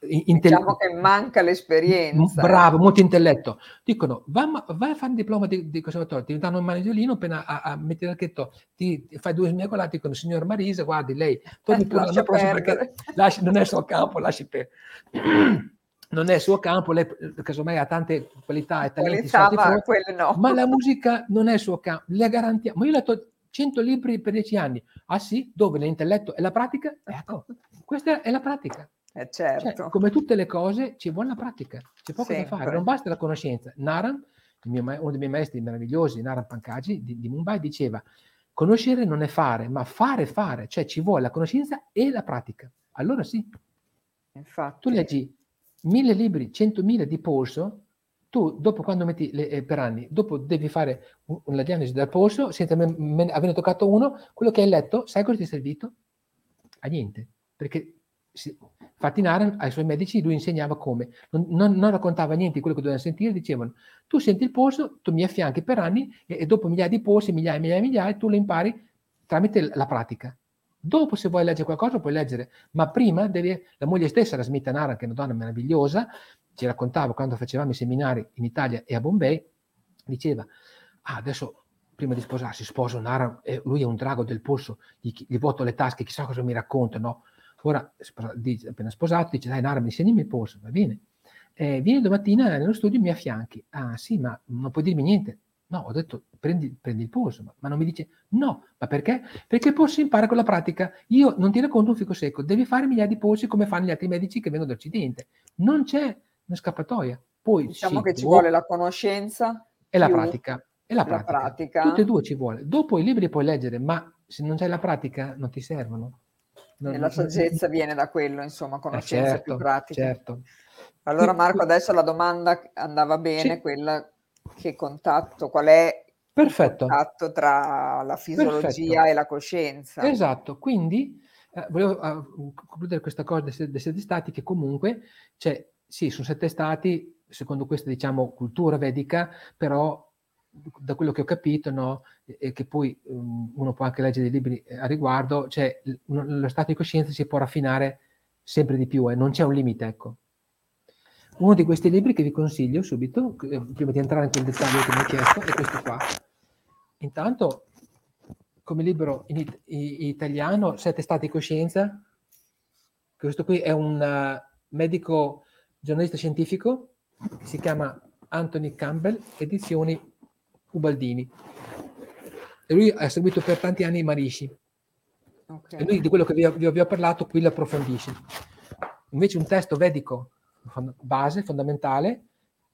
A: Intell- diciamo che manca l'esperienza.
B: Bravo, molto intelletto. Dicono vai, vai a fare un diploma di, di conservatorio, ti danno il violino, appena a, a metti l'archetto, ti, ti fai due smiagolati, dicono signor Marisa, guardi lei, eh, l'anno prossimo perché lasci, non è il suo campo, lasci per non è il suo campo, lei casomai ha tante qualità e talenti,
A: Qualità, ma, front, no.
B: ma la musica non è il suo campo, le garantiamo. Io ho letto 100 libri per 10 anni, ah sì, dove l'intelletto e la pratica? Ecco, questa è la pratica.
A: Eh certo.
B: Cioè, come tutte le cose ci vuole la pratica, c'è poco Sempre. da fare, non basta la conoscenza. Naram, mio, uno dei miei maestri meravigliosi, Naram Pankaj di, di Mumbai, diceva conoscere non è fare, ma fare fare, cioè ci vuole la conoscenza e la pratica. Allora sì.
A: Infatti.
B: Tu leggi mille libri, centomila di polso, tu dopo quando metti le, eh, per anni, dopo devi fare un, una diagnosi del polso, senza me, me, averne toccato uno, quello che hai letto, sai cosa ti è servito? A niente, perché si, Fatinaran ai suoi medici lui insegnava come, non, non, non, raccontava niente di quello che dovevano sentire, dicevano tu senti il polso, tu mi affianchi per anni e, e dopo migliaia di polsi, migliaia migliaia migliaia, tu lo impari tramite la pratica. Dopo, se vuoi leggere qualcosa, puoi leggere, ma prima devi. La moglie stessa, la Smita Nara, che è una donna meravigliosa, ci raccontava quando facevamo i seminari in Italia e a Bombay, diceva: Ah, adesso prima di sposarsi, sposo Nara, e lui è un drago del polso, gli, gli vuoto le tasche, chissà cosa mi racconta, no? Ora, appena sposato, dice: Dai, Nara, mi insegnami il polso, va bene. Eh, vieni domattina nello studio e mi affianchi. Ah, sì, ma non puoi dirmi niente. No, ho detto prendi, prendi il polso, ma, ma, non mi dice no, ma perché? Perché il polso si impara con la pratica. Io non ti racconto un fico secco, devi fare migliaia di polsi come fanno gli altri medici che vengono dall'Occidente. Non c'è una scappatoia. Poi,
A: diciamo che ci vuole la conoscenza
B: e la pratica. E la pratica. la pratica. Tutte e due ci vuole. Dopo i libri li puoi leggere, ma se non c'hai la pratica non ti servono.
A: Non, e la saggezza non... viene da quello, insomma, eh, conoscenza eh certo, più pratica.
B: Certo.
A: Allora Marco, adesso la domanda andava bene, sì. quella che contatto, qual è
B: Perfetto.
A: il contatto tra la fisiologia Perfetto. e la coscienza.
B: Esatto, quindi eh, volevo uh, concludere questa cosa dei, dei sette stati che comunque, cioè, sì, sono sette stati, secondo questa diciamo cultura vedica, però da quello che ho capito, no, e che poi um, uno può anche leggere dei libri a riguardo, cioè lo stato di coscienza si può raffinare sempre di più e eh, non c'è un limite, ecco. Uno di questi libri che vi consiglio subito, eh, prima di entrare in quel dettaglio che mi hai chiesto, è questo qua. Intanto, come libro in, it- in italiano, Sette stati di coscienza. Questo qui è un uh, medico giornalista scientifico, si chiama Anthony Campbell, edizioni Ubaldini. E lui ha seguito per tanti anni i Marishi. Okay. E lui di quello che vi, vi, vi ho parlato qui lo approfondisce. Invece un testo vedico base, fondamentale,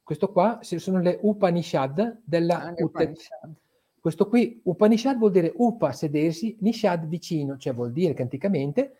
B: questo qua sono le Upanishad della ah, Upanishad. Questo qui, Upanishad vuol dire Upa, sedersi, Nishad vicino, cioè vuol dire che anticamente,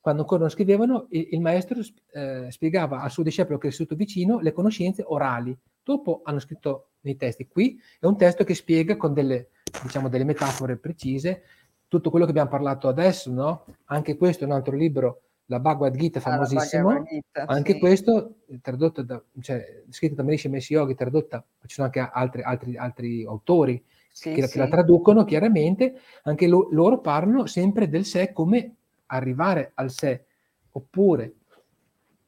B: quando ancora non scrivevano, il, il maestro eh, spiegava al suo discepolo che è seduto vicino le conoscenze orali. Dopo hanno scritto nei testi. Qui è un testo che spiega con delle, diciamo, delle metafore precise tutto quello che abbiamo parlato adesso, no? Anche questo è un altro libro, la Bhagavad Gita, famosissimo. Ah, Gita, anche sì. questo, tradotto da, cioè, scritto da Manishi Messi Yogi, tradotta, ci sono anche altri, altri, altri autori sì, che, sì. che, la traducono chiaramente, anche lo, loro parlano sempre del sé come arrivare al sé, oppure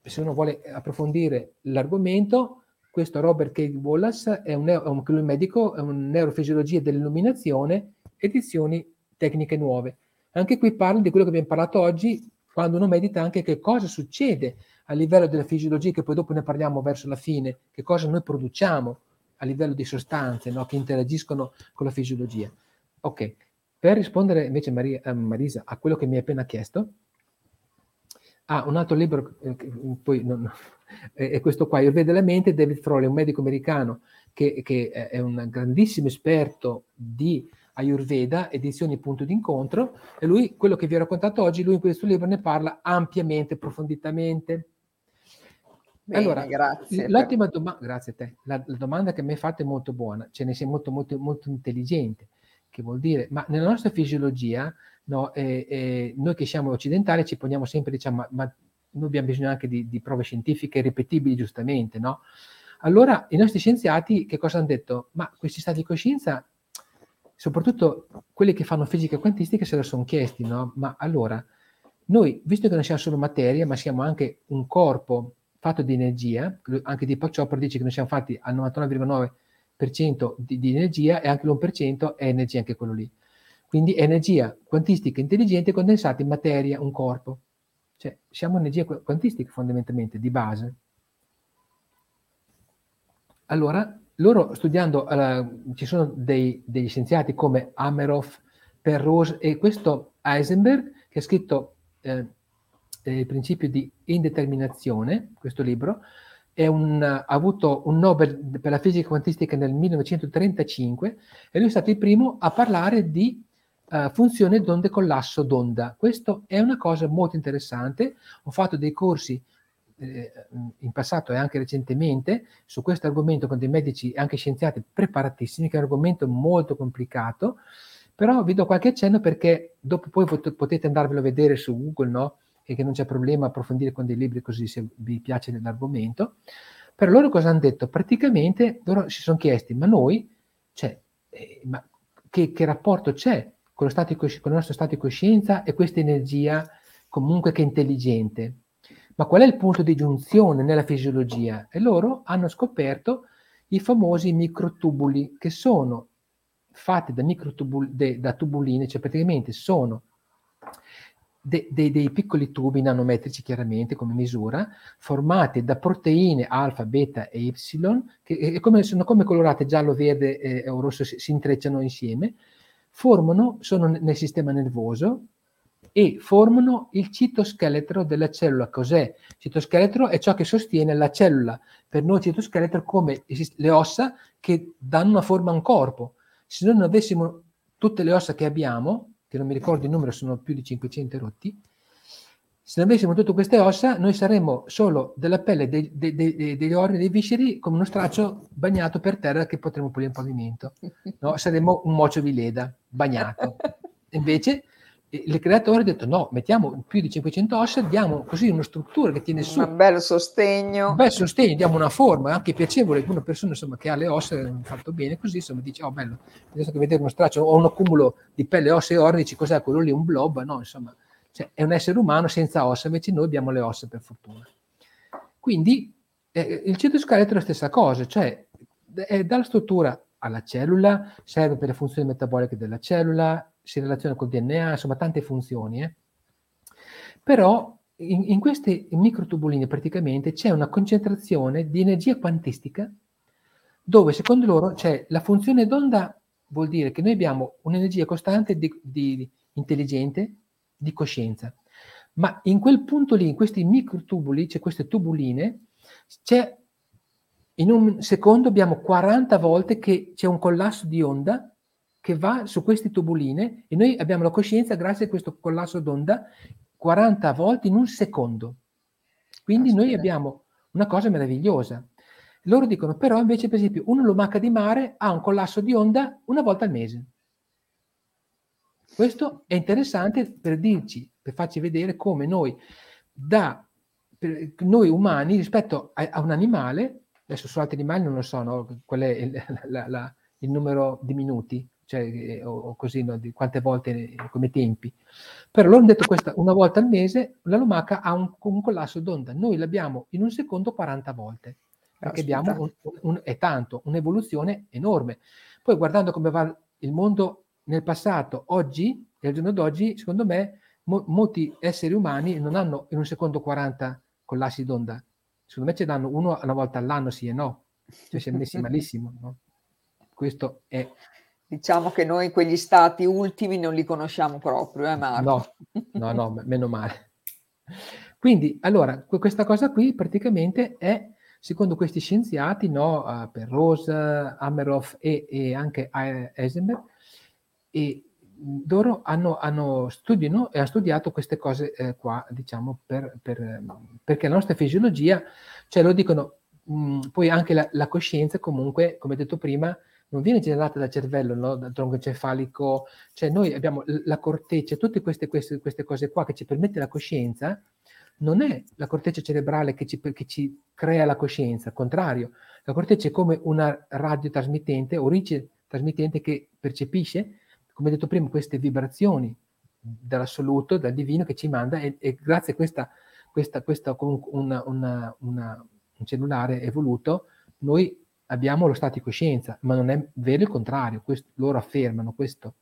B: se uno vuole approfondire l'argomento, questo Robert K. Wallace è un, è un, un medico, è un neurofisiologia dell'illuminazione, edizioni tecniche nuove. Anche qui parlo di quello che abbiamo parlato oggi, quando uno medita anche che cosa succede a livello della fisiologia, che poi dopo ne parliamo verso la fine, che cosa noi produciamo a livello di sostanze no, che interagiscono con la fisiologia. Ok, per rispondere invece Maria, eh, Marisa a quello che mi hai appena chiesto, ah, un altro libro, eh, poi non, è questo qua, vedo la mente, David Froley, un medico americano che, che è un grandissimo esperto di Ayurveda, edizioni Punto d'incontro, e lui, quello che vi ho raccontato oggi, lui in questo libro ne parla ampiamente, approfonditamente. Bene, allora, grazie. L'ottima per... domanda, grazie a te, la, la, domanda che mi hai fatto è molto buona, ce ne sei molto, molto, molto intelligente, che vuol dire, ma nella nostra fisiologia, no, eh, eh, noi che siamo occidentali ci poniamo sempre, diciamo, ma, ma noi abbiamo bisogno anche di, di, prove scientifiche ripetibili, giustamente, no? Allora, i nostri scienziati che cosa hanno detto? Ma questi stati di coscienza, soprattutto quelli che fanno fisica quantistica, se lo sono chiesti, no? Ma allora, noi, visto che non siamo solo materia, ma siamo anche un corpo fatto di energia, anche di Chopra dice che noi siamo fatti al 99,9% di, di energia e anche l'1% è energia anche quello lì. Quindi energia quantistica intelligente condensata in materia, un corpo. Cioè, siamo energia quantistica fondamentalmente, di base. Allora, loro studiando, uh, ci sono dei, degli scienziati come Ameroff, Perrose e questo Heisenberg, che ha scritto eh, il principio di indeterminazione, questo libro, un, ha avuto un Nobel per la fisica quantistica nel 1935 e lui è stato il primo a parlare di uh, funzione d'onde collasso d'onda. Questo è una cosa molto interessante. Ho fatto dei corsi eh, in passato e anche recentemente su questo argomento con dei medici e anche scienziati preparatissimi, che è un argomento molto complicato, però vi do qualche accenno perché dopo poi pot- potete andarvelo a vedere su Google, no? E che non c'è problema approfondire con dei libri così se vi piace l'argomento. Per loro cosa hanno detto? Praticamente loro si sono chiesti, ma noi, cioè, eh, ma che, che rapporto c'è con stato con il nostro stato di coscienza e questa energia comunque che è intelligente. Ma qual è il punto di giunzione nella fisiologia? E loro hanno scoperto i famosi microtubuli che sono fatti da, microtubul- de, da tubuline, cioè praticamente sono de, de, dei piccoli tubi nanometrici chiaramente come misura, formati da proteine alfa, beta e y, che come, sono come colorate giallo, verde e, o rosso, si, si intrecciano insieme, formano, sono nel sistema nervoso e formano il citoscheletro della cellula. Cos'è? Il citoscheletro è ciò che sostiene la cellula. Per noi il citoscheletro come le ossa che danno una forma a un corpo. Se noi non avessimo tutte le ossa che abbiamo, che non mi ricordo il numero, sono più di 500 rotti, se non avessimo tutte queste ossa, noi saremmo solo della pelle, dei, dei, dei, degli organi, dei visceri, come uno straccio bagnato per terra che potremmo pulire in pavimento. No? Saremmo un mocio di leda bagnato. Invece il creatore ha detto no, mettiamo più di 500 ossa, diamo così una struttura che tiene su.
A: Un bel sostegno.
B: Un bel sostegno, diamo una forma anche piacevole. Una persona insomma, che ha le ossa fatto bene così, insomma, dice, oh bello, adesso che vedere uno straccio o un accumulo di pelle, ossa e orni, dici cos'è quello lì, un blob? No, insomma, cioè, è un essere umano senza ossa, invece noi abbiamo le ossa per fortuna. Quindi eh, il citoscheletro è la stessa cosa, cioè è dalla struttura alla cellula, serve per le funzioni metaboliche della cellula, si relaziona col DNA, insomma tante funzioni. Eh. Però in, in questi microtubulini praticamente c'è una concentrazione di energia quantistica dove secondo loro c'è la funzione d'onda, vuol dire che noi abbiamo un'energia costante di, di intelligente, di coscienza. Ma in quel punto lì, in questi microtubuli, cioè queste tubuline, c'è in un secondo abbiamo 40 volte che c'è un collasso di onda che va su queste tubuline e noi abbiamo la coscienza grazie a questo collasso d'onda 40 volte in un secondo. Quindi Aspetta. noi abbiamo una cosa meravigliosa. Loro dicono però invece per esempio una lumaca di mare ha un collasso di onda una volta al mese. Questo è interessante per dirci, per farci vedere come noi, da, noi umani rispetto a, a un animale adesso su altri animali non lo so, no? qual è il, la, la, il numero di minuti, cioè, eh, o, così, no? di quante volte eh, come tempi. Però loro hanno detto questa, una volta al mese la lumaca ha un, un collasso d'onda, noi l'abbiamo in un secondo 40 volte, perché Aspetta. abbiamo un, un, è tanto, un'evoluzione enorme. Poi guardando come va il mondo nel passato, oggi, e al giorno d'oggi, secondo me, mo, molti esseri umani non hanno in un secondo 40 collassi d'onda, secondo me ci danno uno una volta all'anno, sì e no. Cioè siamo messi malissimo, no? Questo è...
A: Diciamo che noi quegli stati ultimi non li conosciamo proprio, eh Marco?
B: No, no, no, meno male. Quindi, allora, questa cosa qui praticamente è, secondo questi scienziati, no, uh, per Rose, Ameroff e, e anche Eisenberg, e loro hanno, hanno, e hanno studiato queste cose eh, qua, diciamo, per, per, perché la nostra fisiologia, cioè lo dicono, mh, poi anche la, la, coscienza comunque, come detto prima, non viene generata dal cervello, no? dal tronco encefalico, cioè noi abbiamo la corteccia, tutte queste, queste, queste cose qua che ci permette la coscienza, non è la corteccia cerebrale che ci, che ci crea la coscienza, al contrario, la corteccia è come una radiotrasmittente, origine trasmittente che percepisce come detto prima, queste vibrazioni dall'assoluto, dal divino che ci manda e, e grazie a questa, questa, questa una, una, una, un cellulare evoluto, noi abbiamo lo stato di coscienza, ma non è vero il contrario, questo, loro affermano questo.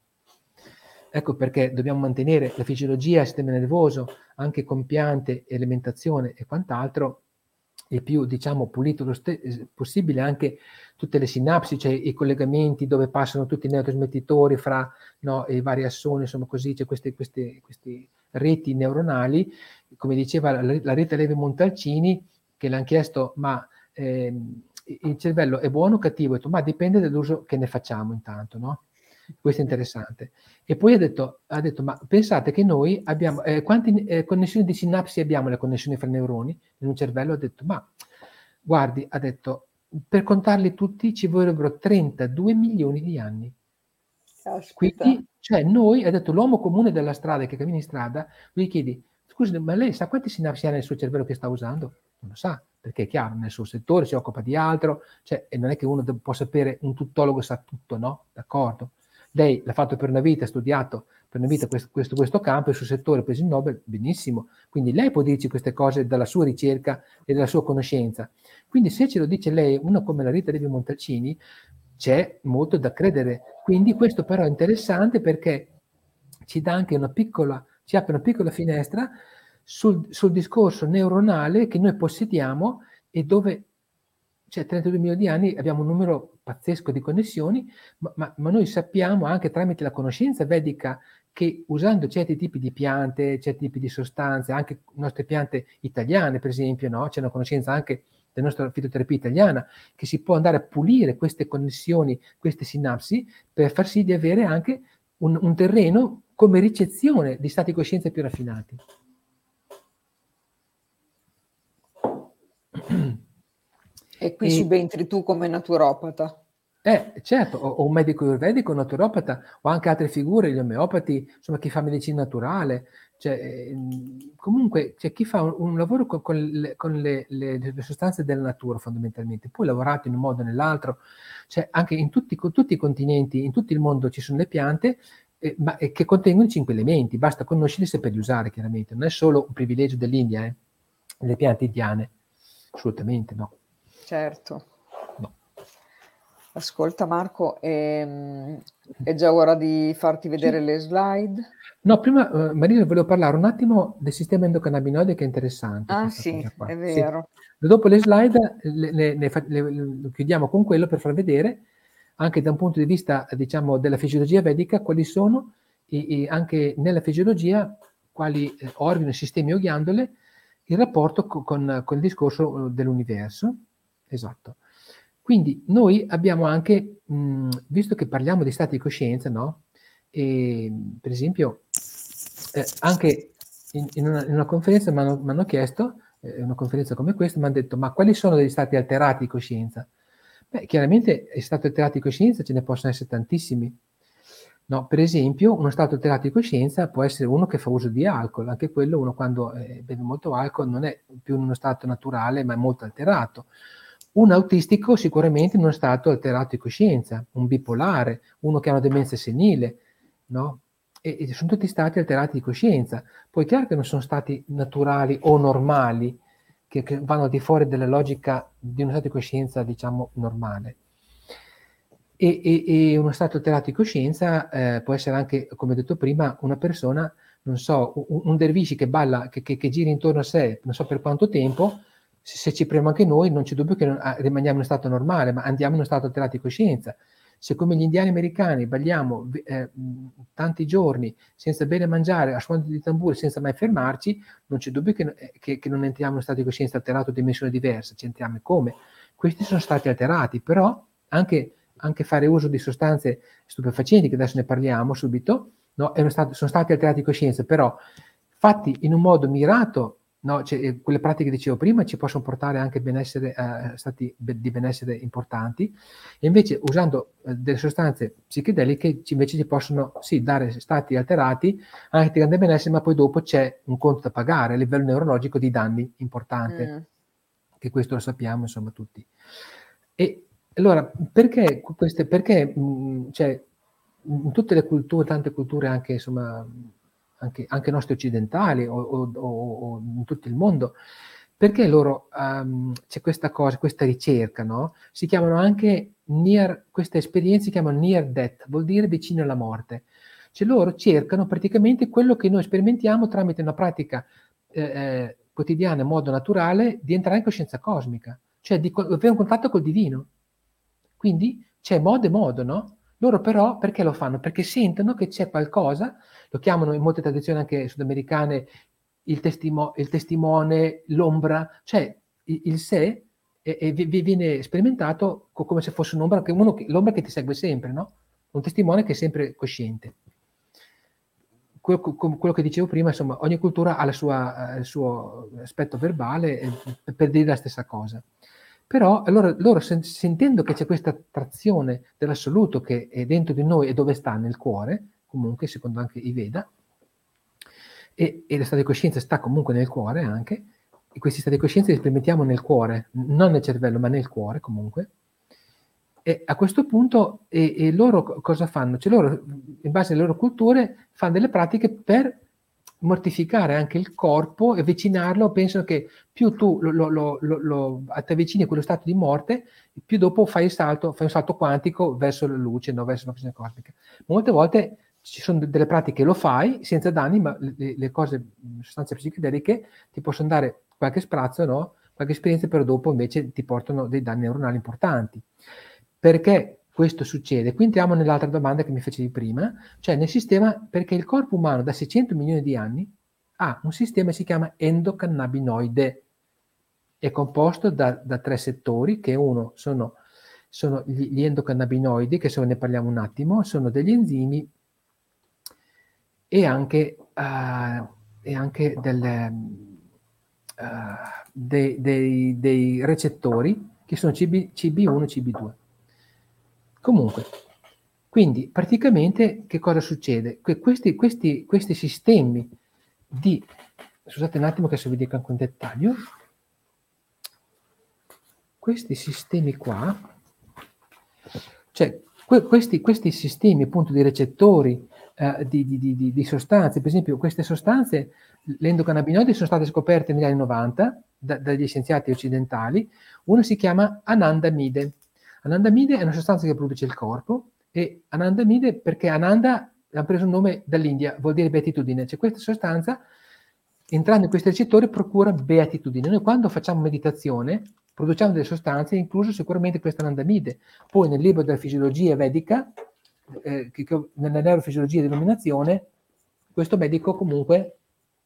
B: Ecco perché dobbiamo mantenere la fisiologia, il sistema nervoso, anche con piante, alimentazione e quant'altro, il più diciamo pulito st- possibile anche tutte le sinapsi, cioè i collegamenti dove passano tutti i neurotrasmettitori fra no, i vari assoni, insomma così, c'è queste, queste, queste reti neuronali, come diceva la, la rete Levi Montalcini, che le hanno chiesto ma eh, il cervello è buono o cattivo? Ma dipende dall'uso che ne facciamo intanto, no? Questo è interessante. E poi ha detto, ha detto ma pensate che noi abbiamo, eh, quante eh, connessioni di sinapsi abbiamo, le connessioni fra neuroni in un cervello? Ha detto, ma guardi, ha detto, per contarli tutti ci vorrebbero 32 milioni di anni.
A: Aspetta.
B: Quindi, cioè noi, ha detto l'uomo comune della strada che cammina in strada, gli chiedi, scusi, ma lei sa quanti sinapsi ha nel suo cervello che sta usando? Non lo sa, perché è chiaro, nel suo settore si occupa di altro, cioè, e non è che uno può sapere, un tuttologo sa tutto, no? D'accordo? Lei l'ha fatto per una vita, ha studiato per una vita questo, questo, questo campo, il suo settore ha preso il Nobel, benissimo. Quindi lei può dirci queste cose dalla sua ricerca e dalla sua conoscenza. Quindi se ce lo dice lei, uno come la Rita Levi Montalcini, c'è molto da credere. Quindi questo però è interessante perché ci dà anche una piccola, ci apre una piccola finestra sul, sul discorso neuronale che noi possediamo e dove cioè 32 milioni di anni abbiamo un numero pazzesco di connessioni, ma, ma, ma, noi sappiamo anche tramite la conoscenza vedica che usando certi tipi di piante, certi tipi di sostanze, anche nostre piante italiane per esempio, no? c'è una conoscenza anche della nostra fitoterapia italiana, che si può andare a pulire queste connessioni, queste sinapsi, per far sì di avere anche un, un terreno come ricezione di stati di coscienza più raffinati.
A: E qui e, subentri tu come naturopata.
B: Eh, certo, o, o un medico ayurvedico, un naturopata, o anche altre figure, gli omeopati, insomma chi fa medicina naturale, cioè, ehm, comunque c'è chi fa un, un lavoro con, con, le, con le, le, le, sostanze della natura fondamentalmente, poi lavorato in un modo o nell'altro, cioè anche in tutti, tutti, i continenti, in tutto il mondo ci sono le piante eh, ma, eh, che contengono cinque elementi, basta conoscerli e saperli usare chiaramente, non è solo un privilegio dell'India, eh, le piante indiane, assolutamente no.
A: Certo. Ascolta Marco, ehm, è già ora di farti vedere sì. le slide?
B: No, prima uh, Marina volevo parlare un attimo del sistema endocannabinoide che è interessante.
A: Ah sì, è vero.
B: Sì. Dopo le slide le, le, le, le, chiudiamo con quello per far vedere anche da un punto di vista diciamo della fisiologia vedica quali sono e, e anche nella fisiologia quali eh, organi, sistemi o ghiandole il rapporto con, con, il discorso eh, dell'universo. Esatto. Quindi noi abbiamo anche, mh, visto che parliamo di stati di coscienza, no? E, per esempio, eh, anche in, in, una, in, una, conferenza mi hanno chiesto, eh, una conferenza come questa, mi hanno detto, ma quali sono degli stati alterati di coscienza? Beh, chiaramente stati alterati di coscienza ce ne possono essere tantissimi. No, per esempio, uno stato alterato di coscienza può essere uno che fa uso di alcol, anche quello uno quando eh, beve molto alcol non è più in uno stato naturale, ma è molto alterato un autistico sicuramente in uno stato alterato di coscienza, un bipolare, uno che ha una demenza senile, no? E, e sono tutti stati alterati di coscienza. Poi è chiaro che non sono stati naturali o normali, che, che vanno al di fuori della logica di uno stato di coscienza, diciamo, normale. E, e, e, uno stato alterato di coscienza eh, può essere anche, come detto prima, una persona, non so, un, un dervisci che balla, che, che, che gira intorno a sé, non so per quanto tempo, se, se ci premiamo anche noi, non c'è dubbio che non, ah, rimaniamo in uno stato normale, ma andiamo in uno stato alterato di coscienza. Se come gli indiani americani balliamo eh, tanti giorni senza bere e mangiare, a suono di tamburi, senza mai fermarci, non c'è dubbio che, eh, che, che non entriamo in uno stato di coscienza alterato di dimensione diversa, ci entriamo come. Questi sono stati alterati, però anche, anche fare uso di sostanze stupefacenti, che adesso ne parliamo subito, no? stato, sono stati alterati coscienza, però fatti in un modo mirato No, cioè, eh, quelle pratiche che dicevo prima ci possono portare anche benessere, eh, stati di benessere importanti, e invece usando eh, delle sostanze psichedeliche ci, invece ci possono sì, dare stati alterati, anche di grande benessere, ma poi dopo c'è un conto da pagare a livello neurologico di danni importante, mm. che questo lo sappiamo insomma tutti. E allora, perché, queste, perché mm, cioè, in tutte le culture, tante culture anche insomma anche, anche nostri occidentali o, o, o, in tutto il mondo, perché loro um, c'è questa cosa, questa ricerca, no? Si chiamano anche near, queste esperienze si chiamano near death, vuol dire vicino alla morte. Cioè loro cercano praticamente quello che noi sperimentiamo tramite una pratica eh, eh, quotidiana in modo naturale di entrare in coscienza cosmica, cioè di avere un contatto col divino. Quindi c'è modo e modo, no? Loro però perché lo fanno? Perché sentono che c'è qualcosa lo chiamano in molte tradizioni anche sudamericane il, testimo, il testimone, l'ombra, cioè il, il sé e, e viene sperimentato come se fosse un'ombra, che uno, l'ombra che ti segue sempre, no? un testimone che è sempre cosciente. Quello, che dicevo prima, insomma, ogni cultura ha sua, il suo aspetto verbale eh, per dire la stessa cosa. Però allora loro sentendo che c'è questa attrazione dell'assoluto che è dentro di noi e dove sta nel cuore, comunque, secondo anche i Veda, e, e lo stato di coscienza sta comunque nel cuore anche, e questi stati di coscienza li sperimentiamo nel cuore, non nel cervello, ma nel cuore comunque. E a questo punto, e, e loro cosa fanno? Cioè loro, in base alle loro culture, fanno delle pratiche per mortificare anche il corpo e avvicinarlo, pensano che più tu lo, lo, lo, ti avvicini a quello stato di morte, più dopo fai, salto, fai un salto quantico verso la luce, no? verso la visione cosmica. Molte volte ci sono delle pratiche lo fai senza danni, ma le, le cose, sostanze psichedeliche, ti possono dare qualche sprazzo, no? qualche esperienza, però dopo invece ti portano dei danni neuronali importanti. Perché questo succede? Qui entriamo nell'altra domanda che mi facevi prima, cioè nel sistema, perché il corpo umano da 600 milioni di anni ha un sistema che si chiama endocannabinoide, è composto da, da tre settori, che uno sono, sono gli, gli endocannabinoidi, che se ne parliamo un attimo, sono degli enzimi e anche, uh, e anche delle, uh, dei, dei, dei, recettori che sono CB, CB1 e CB2. Comunque, quindi praticamente che cosa succede? Que questi, questi, questi sistemi di... Scusate un attimo che adesso vi dico anche un dettaglio. Questi sistemi qua, cioè que questi, questi sistemi appunto di recettori eh, di, di, di, di, sostanze, per esempio queste sostanze, le endocannabinoidi sono state scoperte negli anni 90 da, dagli scienziati occidentali, uno si chiama anandamide. Anandamide è una sostanza che produce il corpo e anandamide perché Ananda ha preso un nome dall'India, vuol dire beatitudine. Cioè questa sostanza, entrando in questi recettori, procura beatitudine. Noi quando facciamo meditazione produciamo delle sostanze, incluso sicuramente questa anandamide. Poi nel libro della fisiologia vedica, eh, che, nella neurofisiologia di illuminazione, questo medico comunque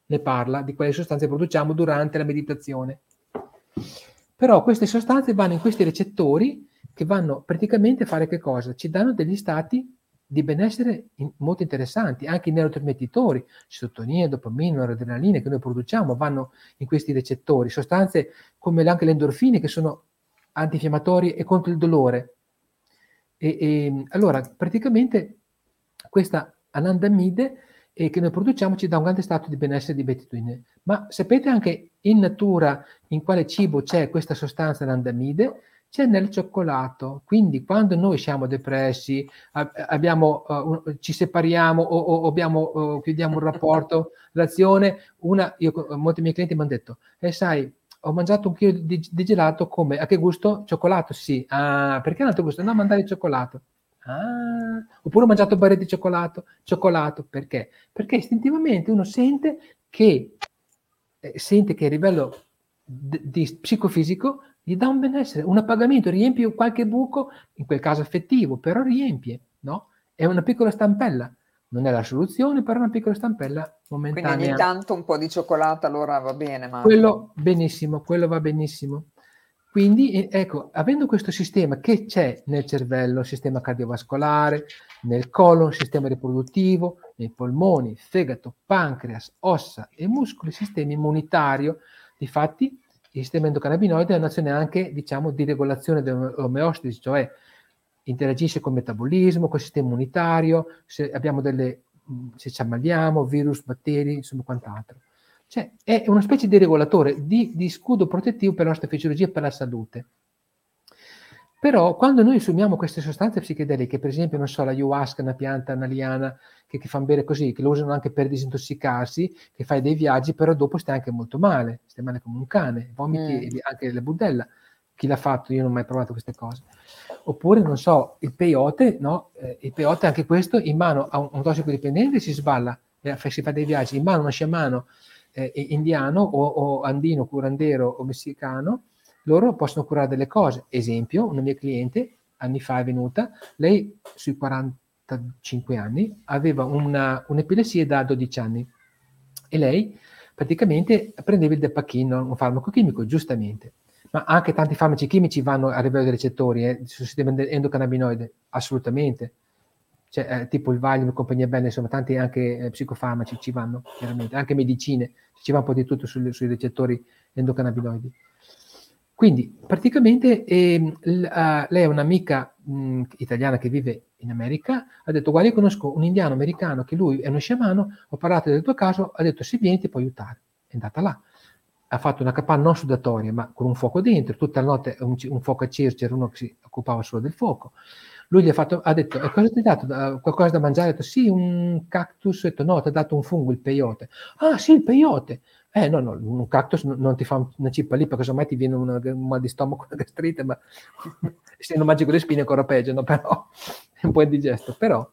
B: ne parla di quelle sostanze produciamo durante la meditazione. Però queste sostanze vanno in questi recettori che vanno praticamente a fare che cosa? Ci danno degli stati di benessere in, molto interessanti, anche i neurotrasmettitori, serotonina, dopamina, noradrenalina che noi produciamo vanno in questi recettori, sostanze come anche le endorfine che sono antinfiammatori e contro il dolore. E, e, allora, praticamente questa anandamide eh, che noi produciamo ci dà un grande stato di benessere di beatitudine. Ma sapete anche in natura in quale cibo c'è questa sostanza anandamide? C'è nel cioccolato. Quindi quando noi siamo depressi, abbiamo, uh, ci separiamo o, o abbiamo, uh, chiudiamo un rapporto, l'azione, una, io, molti miei clienti mi hanno detto, eh sai, ho mangiato un chilo di, di, gelato come? A che gusto? Cioccolato, sì. Ah, perché un altro gusto? No, mandare il cioccolato. Ah, oppure ho mangiato barretti di cioccolato, cioccolato, perché? Perché istintivamente uno sente che, eh, sente che a livello d- di psicofisico gli dà un benessere, un appagamento, riempie qualche buco, in quel caso affettivo, però riempie, no? È una piccola stampella. Non è la soluzione, però è una piccola stampella momentanea.
A: Quindi ogni tanto un po' di cioccolato allora va bene. Ma...
B: Quello benissimo, quello va benissimo. Quindi, ecco, avendo questo sistema che c'è nel cervello, sistema cardiovascolare, nel colon, sistema riproduttivo, nei polmoni, fegato, pancreas, ossa e muscoli, sistema immunitario, difatti il sistema endocannabinoide è un'azione anche, diciamo, di regolazione dell'omeostasi, cioè interagisce con il metabolismo, con il sistema immunitario, se abbiamo delle, se ci ammaliamo, virus, batteri, insomma quant'altro. Cioè è una specie di regolatore, di, di scudo protettivo per la nostra fisiologia e per la salute. Però quando noi assumiamo queste sostanze psichedeliche, per esempio, non so, la ayahuasca, una pianta analiana che, che fanno bere così, che lo usano anche per disintossicarsi, che fai dei viaggi, però dopo stai anche molto male, stai male come un cane, vomiti mm. anche la budella. Chi l'ha fatto? Io non ho mai provato queste cose. Oppure, non so, il peyote, no? Eh, il peyote anche questo in mano a un, un tossicodipendente si sballa, eh, si fa dei viaggi, in mano a uno sciamano eh, indiano o, o, andino, curandero o messicano, loro possono curare delle cose. Esempio, una mia cliente, anni fa è venuta, lei sui 45 anni aveva una, un'epilessia da 12 anni e lei praticamente prendeva il Depachino, un farmaco chimico, giustamente. Ma anche tanti farmaci chimici vanno a livello dei recettori, eh, sul sistema endocannabinoide, assolutamente cioè, eh, tipo il Valium compagnia bella, insomma, tanti anche eh, psicofarmaci ci vanno, chiaramente, anche medicine, ci va un po' di tutto sui, sui recettori endocannabinoidi. Quindi, praticamente, eh, l, uh, lei è un'amica mh, italiana che vive in America, ha detto, guarda, io conosco un indiano americano che lui è uno sciamano, ho parlato del tuo caso, ha detto, se vieni ti può aiutare. È andata là. Ha fatto una capanna non sudatoria, ma con un fuoco dentro, tutta la notte un, un fuoco acceso, c'era uno che si occupava solo del fuoco lui gli ha, fatto, ha detto, e cosa ti ha dato? Qualcosa da mangiare? Ha detto, sì, un cactus. Ha detto, no, ti ha dato un fungo, il peyote. Ah, sì, il peyote. Eh, no, no, un cactus non ti fa una cippa lì, perché semmai ti viene una, un mal di stomaco, una gastrite, ma se non mangi con le spine è ancora peggio, no? Però è un po' indigesto. Però,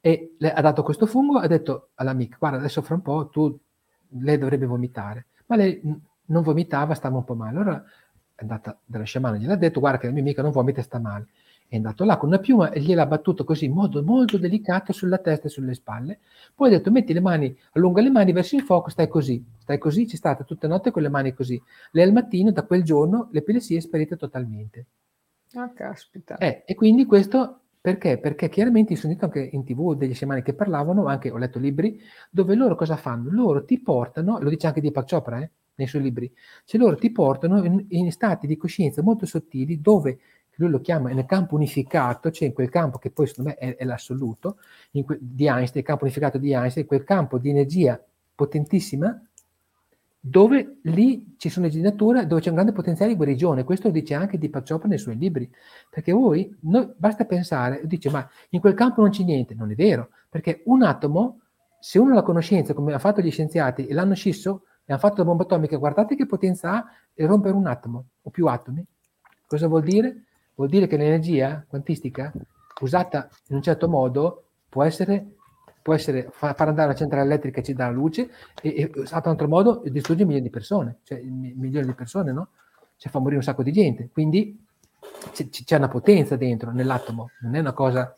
B: e le ha dato questo fungo, ha detto all'amica, guarda, adesso fra un po' tu, lei dovrebbe vomitare. Ma lei non vomitava, stava un po' male. Allora è andata dalla sciamana, gliel'ha detto, guarda che la mia amica non vomita e sta male è andato là con una piuma e gliel'ha battuto così in modo molto delicato sulla testa e sulle spalle. Poi ha detto metti le mani, allunga le mani verso il fuoco, stai così, stai così, ci state tutte le notte con le mani così. Lei al mattino, da quel giorno, l'epilessia è sparita totalmente.
A: Ah, caspita.
B: Eh, e quindi questo perché? Perché chiaramente sono sentito anche in tv degli sciamani che parlavano, anche ho letto libri, dove loro cosa fanno? Loro ti portano, lo dice anche Deepak Chopra, eh, nei suoi libri, cioè loro ti portano in, in stati di coscienza molto sottili dove lui lo chiama nel campo unificato, cioè in quel campo che poi secondo me è, è l'assoluto, que- di Einstein, il campo unificato di Einstein, quel campo di energia potentissima, dove lì ci sono energie di natura, dove c'è un grande potenziale di guarigione. Questo lo dice anche Di Paccioppa nei suoi libri. Perché voi, noi, basta pensare, dice, ma in quel campo non c'è niente. Non è vero, perché un atomo, se uno ha la conoscenza, come hanno fatto gli scienziati, e l'hanno scisso, e hanno fatto la bomba atomica, guardate che potenza ha rompere un atomo o più atomi. Cosa vuol dire? Vuol dire che l'energia quantistica usata in un certo modo può essere, può essere far andare una centrale elettrica e ci dà la luce e, e usata in un altro modo distrugge milioni di persone, cioè milioni di persone, no? Cioè fa morire un sacco di gente. Quindi c- c'è una potenza dentro nell'atomo, non è una cosa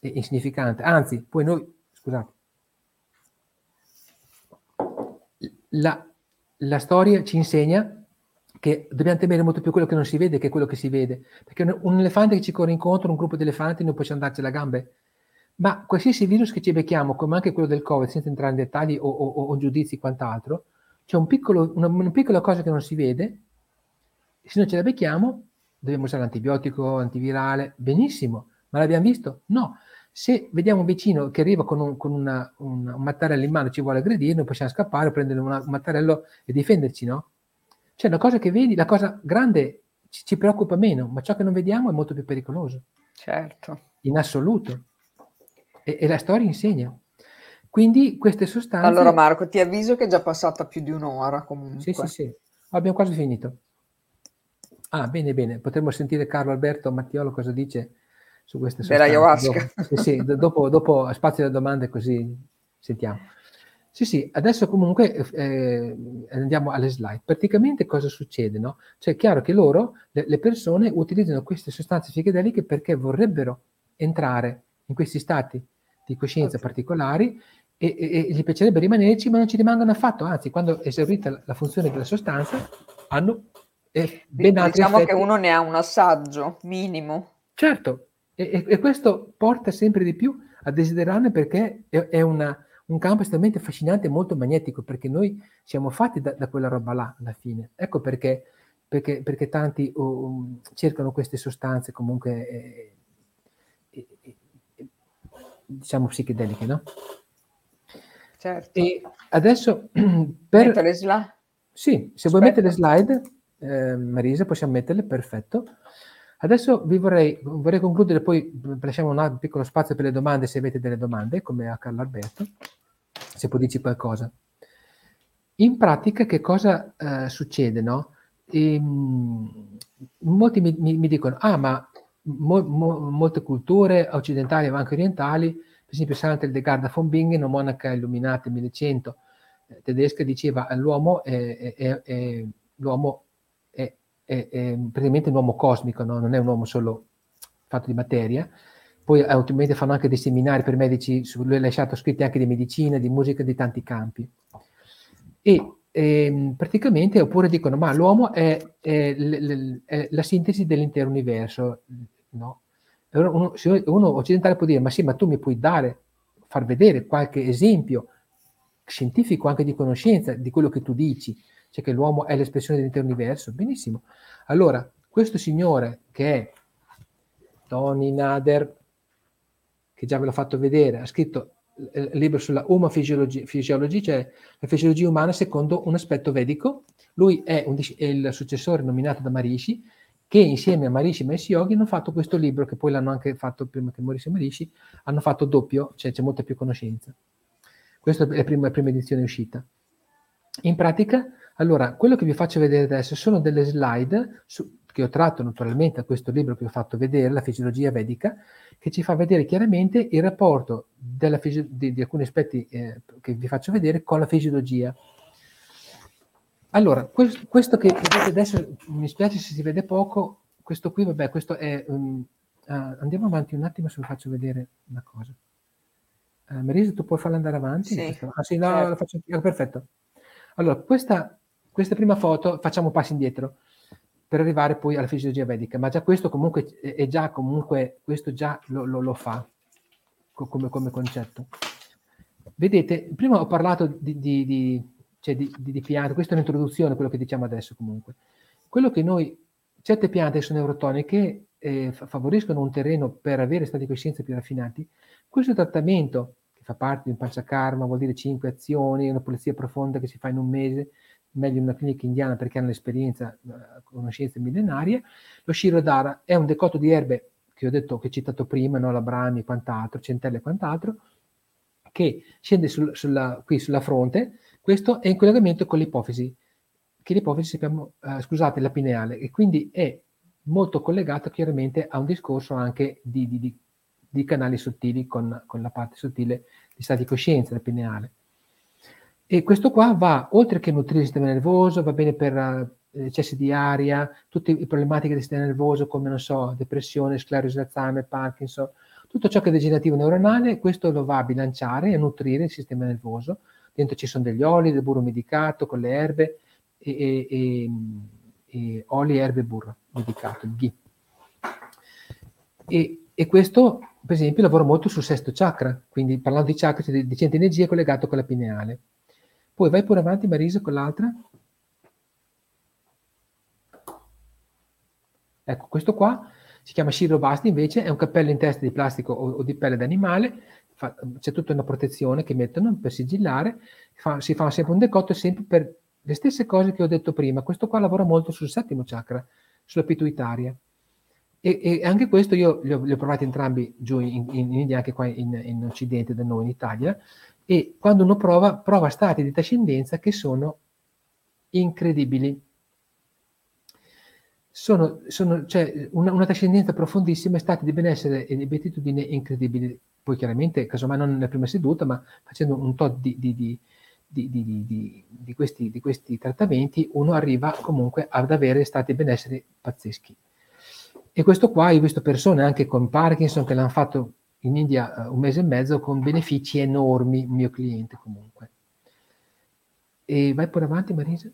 B: insignificante. Anzi, poi noi, scusate, la, la storia ci insegna che dobbiamo temere molto più quello che non si vede che quello che si vede. Perché un, elefante che ci corre incontro, un gruppo di elefanti, non possiamo darci la gambe. Ma qualsiasi virus che ci becchiamo, come anche quello del Covid, senza entrare in dettagli o, o, o giudizi quant'altro, c'è un piccolo, una, una, piccola cosa che non si vede, se non ce la becchiamo, dobbiamo usare l'antibiotico, antivirale, benissimo, ma l'abbiamo visto? No. Se vediamo un vicino che arriva con un, con una, un, un mattarello in mano e ci vuole aggredire, noi possiamo scappare, prendere una, un mattarello e difenderci, no? Cioè, la cosa che vedi, la cosa grande ci, ci preoccupa meno, ma ciò che non vediamo è molto più pericoloso.
A: Certo.
B: In assoluto. E, e la storia insegna. Quindi queste sostanze...
A: Allora Marco, ti avviso che è già passata più di un'ora comunque.
B: Sì, sì, sì. Abbiamo quasi finito. Ah, bene, bene. Potremmo sentire Carlo Alberto Mattiolo cosa dice su queste sostanze.
A: Dell'ayahuasca.
B: Dopo, sì, sì, dopo, dopo spazio alle domande così sentiamo. Sì, sì, adesso comunque eh, andiamo alle slide. Praticamente cosa succede? No? Cioè è chiaro che loro, le, le persone, utilizzano queste sostanze psichedeliche perché vorrebbero entrare in questi stati di coscienza okay. particolari e, e, e, gli piacerebbe rimanerci, ma non ci rimangono affatto, anzi, quando è esaurita la, la funzione della sostanza, hanno
A: eh, ben altri Diciamo effetti. che uno ne ha un assaggio minimo.
B: Certo, e, e, questo porta sempre di più a desiderarne perché è, è una, un campo estremamente affascinante e molto magnetico, perché noi siamo fatti da, da quella roba là alla fine. Ecco perché, perché, perché tanti uh, cercano queste sostanze comunque, eh, eh, eh, diciamo, psichedeliche, no?
A: Certo.
B: E adesso per...
A: Metto le slide?
B: Sì, se Aspetta. vuoi mettere le slide, eh, Marisa, possiamo metterle, perfetto. Adesso vi vorrei, vorrei, concludere, poi lasciamo un piccolo spazio per le domande se avete delle domande, come a Carlo Alberto, se può dirci qualcosa. In pratica che cosa eh, succede? No? E, ehm, molti mi, mi, mi, dicono, ah ma mo, mo, molte culture occidentali e anche orientali, per esempio Santa Garda von Bingen, una monaca illuminata nel 1100 eh, tedesca, diceva l'uomo è, è, è, l'uomo è, è praticamente un uomo cosmico, no? non è un uomo solo fatto di materia. Poi eh, ultimamente fanno anche dei seminari per medici, su, lui ha lasciato scritti anche di medicina, di musica, di tanti campi. E e, praticamente, oppure dicono, ma l'uomo è, è, è la sintesi dell'intero universo. No? Uno, uno, occidentale può dire, ma sì, ma tu mi puoi dare, far vedere qualche esempio scientifico anche di conoscenza di quello che tu dici, cioè che l'uomo è l'espressione dell'intero universo, benissimo. Allora, questo signore che è Tony Nader, che già ve l'ho fatto vedere, ha scritto il libro sulla Uma Fisiologia, cioè la fisiologia umana secondo un aspetto vedico. Lui è, un, è, il successore nominato da Marishi, che insieme a Marishi e Messi Yogi hanno fatto questo libro, che poi l'hanno anche fatto prima che morisse Marishi, hanno fatto doppio, cioè c'è molta più conoscenza. Questa è la prima, la prima edizione uscita. In pratica, allora, quello che vi faccio vedere adesso sono delle slide su, che ho tratto naturalmente da questo libro che ho fatto vedere, La fisiologia vedica, che ci fa vedere chiaramente il rapporto fisio- di, di, alcuni aspetti eh, che vi faccio vedere con la fisiologia. Allora, questo, questo che vedete adesso, mi spiace se si vede poco, questo qui, vabbè, questo è... Um, uh, andiamo avanti un attimo se vi faccio vedere una cosa. Uh, Marisa, tu puoi farla andare avanti?
A: Sì,
B: ah sì, no, certo. la faccio anche, perfetto. Allora, questa questa prima foto facciamo passi indietro per arrivare poi alla fisiologia vedica, ma già questo comunque è già comunque, questo già lo, lo, lo fa come, come, concetto. Vedete, prima ho parlato di, di, di, cioè di, piante, questa è un'introduzione, quello che diciamo adesso comunque. Quello che noi, certe piante sono neurotoniche eh, favoriscono un terreno per avere stati di coscienza più raffinati, questo trattamento, che fa parte di un panchakarma, vuol dire cinque azioni, una pulizia profonda che si fa in un mese, meglio una clinica indiana perché hanno l'esperienza, la conoscenza millenaria, lo Shirodhara è un decotto di erbe che ho detto, che ho citato prima, no? la brani e quant'altro, centelle e quant'altro, che scende sul, sulla, qui sulla fronte, questo è in collegamento con l'ipofisi, che l'ipofisi sappiamo, eh, scusate, la pineale, e quindi è molto collegato chiaramente a un discorso anche di, di, di, di canali sottili con, con, la parte sottile di stati di coscienza, la pineale. E questo qua va, oltre che nutrire il sistema nervoso, va bene per uh, eccessi di aria, tutte le problematiche del sistema nervoso come, non so, depressione, sclerosi Alzheimer, Parkinson, tutto ciò che è degenerativo neuronale, questo lo va a bilanciare e a nutrire il sistema nervoso. Dentro ci sono degli oli, del burro medicato con le erbe e, e, e oli, erbe e burro medicato, il ghee. E, e, questo, per esempio, lavora molto sul sesto chakra, quindi parlando di chakra, c'è di centro energia collegato con la pineale. Poi vai pure avanti, Marisa, con l'altra. Ecco, questo qua si chiama Shirobasti, invece è un cappello in testa di plastico o, o di pelle d'animale, c'è tutta una protezione che mettono per sigillare, fa, si fa sempre un decotto sempre per le stesse cose che ho detto prima, questo qua lavora molto sul settimo chakra, sulla pituitaria. E, e anche questo io li ho, li ho, provati entrambi giù in, in, India, anche qua in, in, Occidente, da noi in Italia, e quando uno prova, prova stati di trascendenza che sono incredibili. Sono, sono cioè, una, una, trascendenza profondissima, stati di benessere e di beatitudine incredibili. Poi chiaramente, casomai non nella prima seduta, ma facendo un tot di, di, di di, di, di, di, questi, di questi trattamenti uno arriva comunque ad avere stati benessere pazzeschi. E questo qua, io ho visto persone anche con Parkinson che l'hanno fatto in India uh, un mese e mezzo con benefici enormi, il mio cliente comunque. E vai pure avanti Marisa.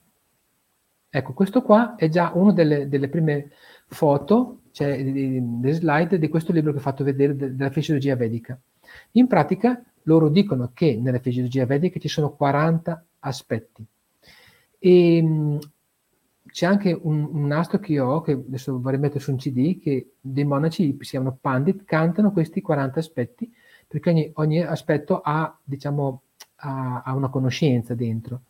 B: Ecco, questo qua è già una delle, delle prime foto, cioè delle slide di questo libro che ho fatto vedere della fisiologia vedica. In pratica loro dicono che nella fisiologia vedica ci sono 40 aspetti. E mh, c'è anche un, un, nastro che ho, che adesso vorrei mettere su un CD, che dei monaci, si chiamano Pandit, cantano questi 40 aspetti, perché ogni, ogni aspetto ha, diciamo, ha, ha, una conoscenza dentro.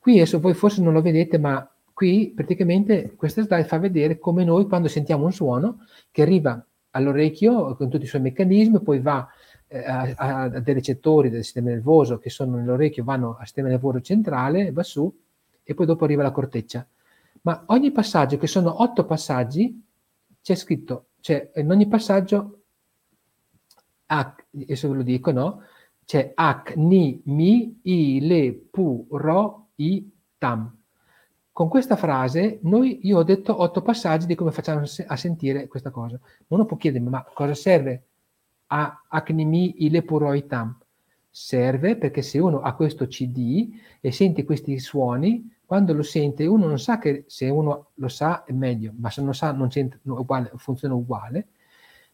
B: Qui adesso voi forse non lo vedete, ma qui praticamente questa slide fa vedere come noi quando sentiamo un suono che arriva all'orecchio con tutti i suoi meccanismi, poi va a, a, dei recettori del sistema nervoso che sono nell'orecchio, vanno al sistema nervoso centrale, va su e poi dopo arriva la corteccia. Ma ogni passaggio, che sono otto passaggi, c'è scritto, cioè in ogni passaggio, H, adesso ve lo dico, no? C'è H, Ni, Mi, I, Le, Pu, Ro, I, Tam. Con questa frase noi, io ho detto otto passaggi di come facciamo a sentire questa cosa. Uno può chiedermi, ma cosa serve a acnimi ilepuroitam. Serve perché se uno ha questo CD e sente questi suoni, quando lo sente uno non sa che se uno lo sa è meglio, ma se non lo sa non uguale, funziona uguale.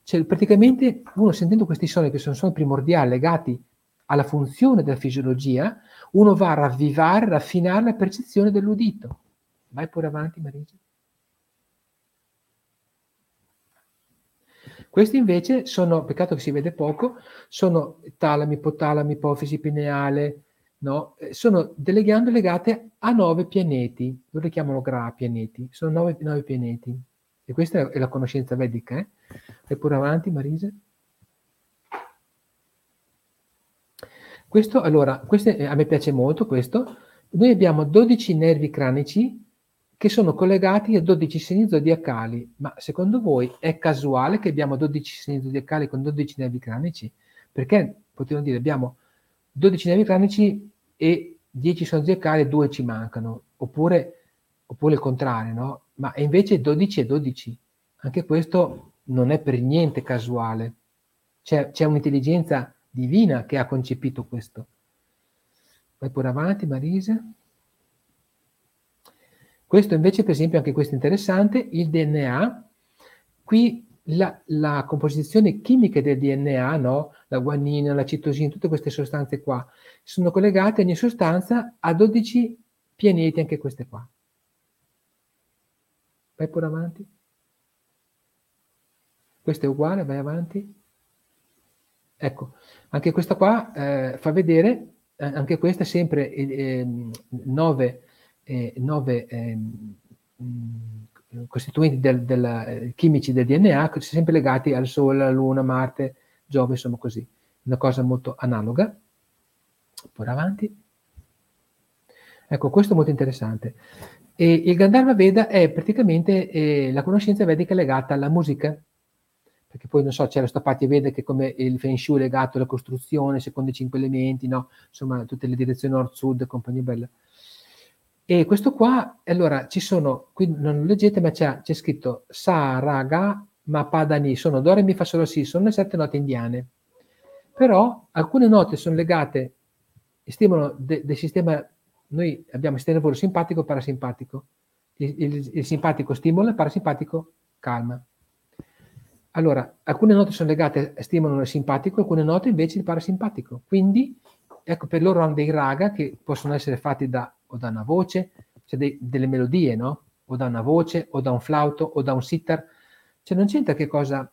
B: Cioè, praticamente uno sentendo questi suoni che sono suoni primordiali legati alla funzione della fisiologia, uno va a ravvivare, raffinare la percezione dell'udito. Vai pure avanti, Marisa. Questi invece sono, peccato che si vede poco, sono talami, ipotalami, ipofisi pineale, no? Eh, sono delle ghiandole legate a nove pianeti, loro li chiamano gra pianeti, sono nove, nove pianeti. E questa è la conoscenza vedica, eh? Vai pure avanti, Marisa. Questo, allora, questo, a me piace molto questo. Noi abbiamo 12 nervi cranici che sono collegati a 12 segni zodiacali. Ma secondo voi è casuale che abbiamo 12 segni zodiacali con 12 nervi cranici? Perché potremmo dire abbiamo 12 nervi cranici e 10 sono zodiacali e 2 ci mancano, oppure, oppure il contrario, no? Ma invece 12 e 12. Anche questo non è per niente casuale. C'è, c'è un'intelligenza divina che ha concepito questo. Vai pure avanti, Marisa. Questo invece, per esempio, anche questo è interessante, il DNA, qui la, la composizione chimica del DNA, no? la guanina, la citosina, tutte queste sostanze qua, sono collegate ogni sostanza a 12 pianeti, anche queste qua. Vai pure avanti. questa è uguale, vai avanti. Ecco, anche questa qua eh, fa vedere, eh, anche questa sempre eh, 9, 9 costituenti del, del, eh, chimici del DNA, sempre legati al Sole, alla Luna, Marte, Giove, insomma così. Una cosa molto analoga. Poi avanti. Ecco, questo è molto interessante. E il Gandharva Veda è praticamente eh, la conoscenza vedica legata alla musica, perché poi non so, c'è lo Stapati Veda che come il Feng Shui legato alla costruzione, secondo i cinque elementi, no? insomma tutte le direzioni nord-sud, compagnia bella. E questo qua, allora ci sono, qui non leggete, ma c'è, c'è scritto Sa, Raga, Ma, Padani, sono Do, Re, Mi, Fa, Solo, Si, sono le sette note indiane. Però alcune note sono legate, stimolano de, del sistema, noi abbiamo il sistema nervoso simpatico e parasimpatico. Il, il, il simpatico stimola, il parasimpatico calma. Allora, alcune note sono legate, stimolano il simpatico, alcune note invece il parasimpatico. Quindi, ecco, per loro hanno dei raga che possono essere fatti da o da una voce, cioè dei, delle melodie, no? O da una voce, o da un flauto, o da un sitar. Cioè non c'entra che cosa,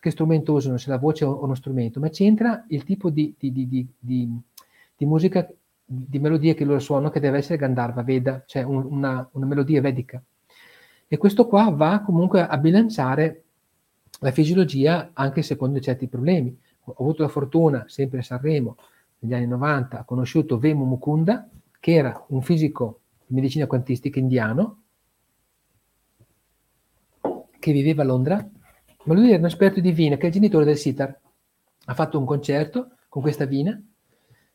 B: che strumento usano, se la voce o uno strumento, ma c'entra il tipo di, di, di, di musica, di melodie che loro suonano, che deve essere Gandharva, Veda, cioè un, una, una melodia vedica. E questo qua va comunque a bilanciare la fisiologia anche secondo certi problemi. Ho avuto la fortuna, sempre a Sanremo, negli anni 90, ho conosciuto Vemu Mukunda, che era un fisico di medicina quantistica indiano che viveva a Londra, ma lui era un esperto di vina, che è il genitore del sitar. Ha fatto un concerto con questa vina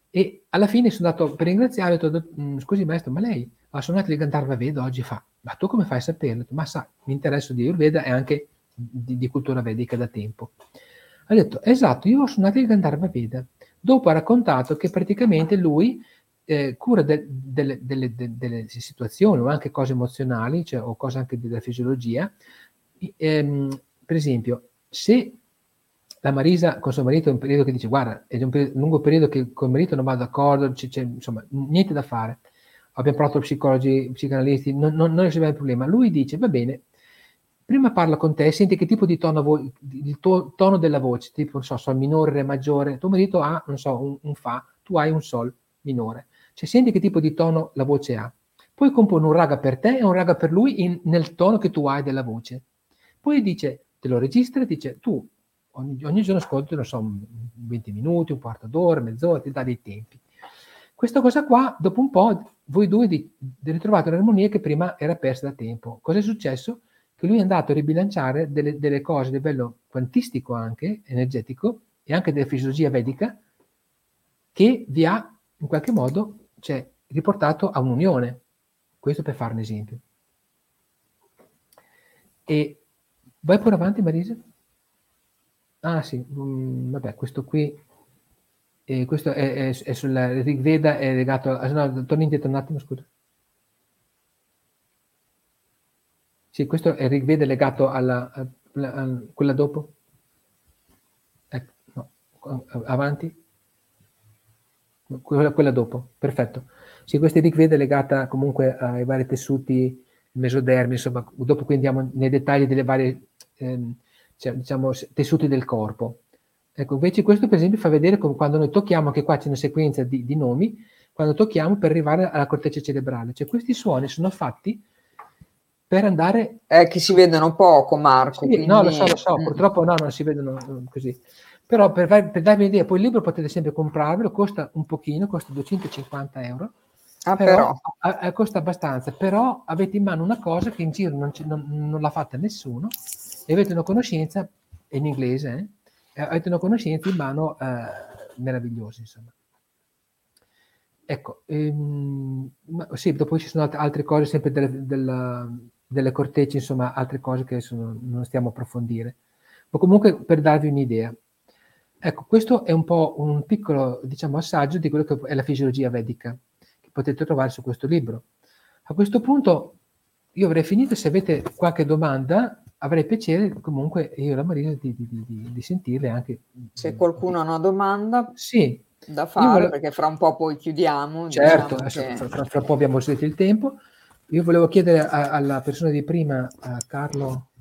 B: e alla fine sono andato per ringraziare, ho detto, mm, scusi maestro, ma lei ha suonato di Gandharva Veda oggi fa, ma tu come fai a saperlo? Ma sa, mi interesso di Ayurveda e anche di, di, cultura vedica da tempo. Ha detto, esatto, io ho suonato il Gandharva Veda. Dopo ha raccontato che praticamente lui eh, cura de, de, de, delle situazioni o anche cose emozionali, cioè, o cose anche della fisiologia. Ehm, per esempio, se la Marisa con suo marito è un periodo che dice guarda, è un periodo, lungo periodo che con il marito non va d'accordo, c'è, c'è, insomma, niente da fare. Abbiamo provato psicologi, psicanalisti, non, non, non risolviamo il problema. Lui dice va bene, prima parla con te, senti che tipo di tono, vo- il tuo tono della voce, tipo, non so, sol minore, re maggiore, tuo marito ha, non so, un, un fa, tu hai un sol minore. Cioè senti che tipo di tono la voce ha. Poi compone un raga per te e un raga per lui in, nel tono che tu hai della voce. Poi dice, te lo registra e dice, tu ogni, ogni giorno ascolti, non so, 20 minuti, un quarto d'ora, mezz'ora, ti dà dei tempi. Questa cosa qua, dopo un po', voi due di, di ritrovate un'armonia che prima era persa da tempo. Cosa è successo? Che lui è andato a ribilanciare delle, delle cose a livello quantistico anche, energetico, e anche della fisiologia vedica, che vi ha in qualche modo cioè, riportato a un'unione. Questo per fare un esempio. E vai pure avanti, Marisa? Ah sì, um, vabbè, questo qui, eh, questo è, è, è sulla Rig Veda, è legato, a, no, torni indietro un attimo, scusa. Sì, questo è Rig Veda legato alla, a, a, a quella dopo? Ecco, no, avanti quella, quella dopo, perfetto. Sì, questa Veda è legata comunque ai vari tessuti mesodermi, insomma, dopo qui andiamo nei dettagli delle varie, ehm, cioè, diciamo, tessuti del corpo. Ecco, invece questo per esempio fa vedere come quando noi tocchiamo, anche qua c'è una sequenza di, di nomi, quando tocchiamo per arrivare alla corteccia cerebrale. Cioè questi suoni sono fatti per andare...
A: Eh, che si vedono poco, Marco.
B: Sì, quindi... No, lo so, lo so, purtroppo no, non si vedono mm, così. Però per, per darvi un'idea, poi il libro potete sempre comprarvelo, costa un pochino, costa 250 euro. Ah, però, però. A, costa abbastanza, però avete in mano una cosa che in giro non, non, non l'ha fatta nessuno e avete una conoscenza, in inglese, eh, avete una conoscenza in mano eh, meravigliosa, insomma. Ecco, ehm, sì, dopo ci sono altre cose, sempre delle, della, delle cortecce, insomma, altre cose che sono, non stiamo a approfondire. Ma comunque per darvi un'idea. Ecco, questo è un po' un piccolo, diciamo, assaggio di quello che è la fisiologia vedica, che potete trovare su questo libro. A questo punto io avrei finito, se avete qualche domanda avrei piacere comunque io e la Marisa di, di, di, di sentirle anche.
A: Se qualcuno ha una domanda
B: sì,
A: da fare, volevo... perché fra un po' poi chiudiamo.
B: Certo, diciamo che... fra, fra, un po' abbiamo usato il tempo. Io volevo chiedere a, alla persona di prima, a Carlo,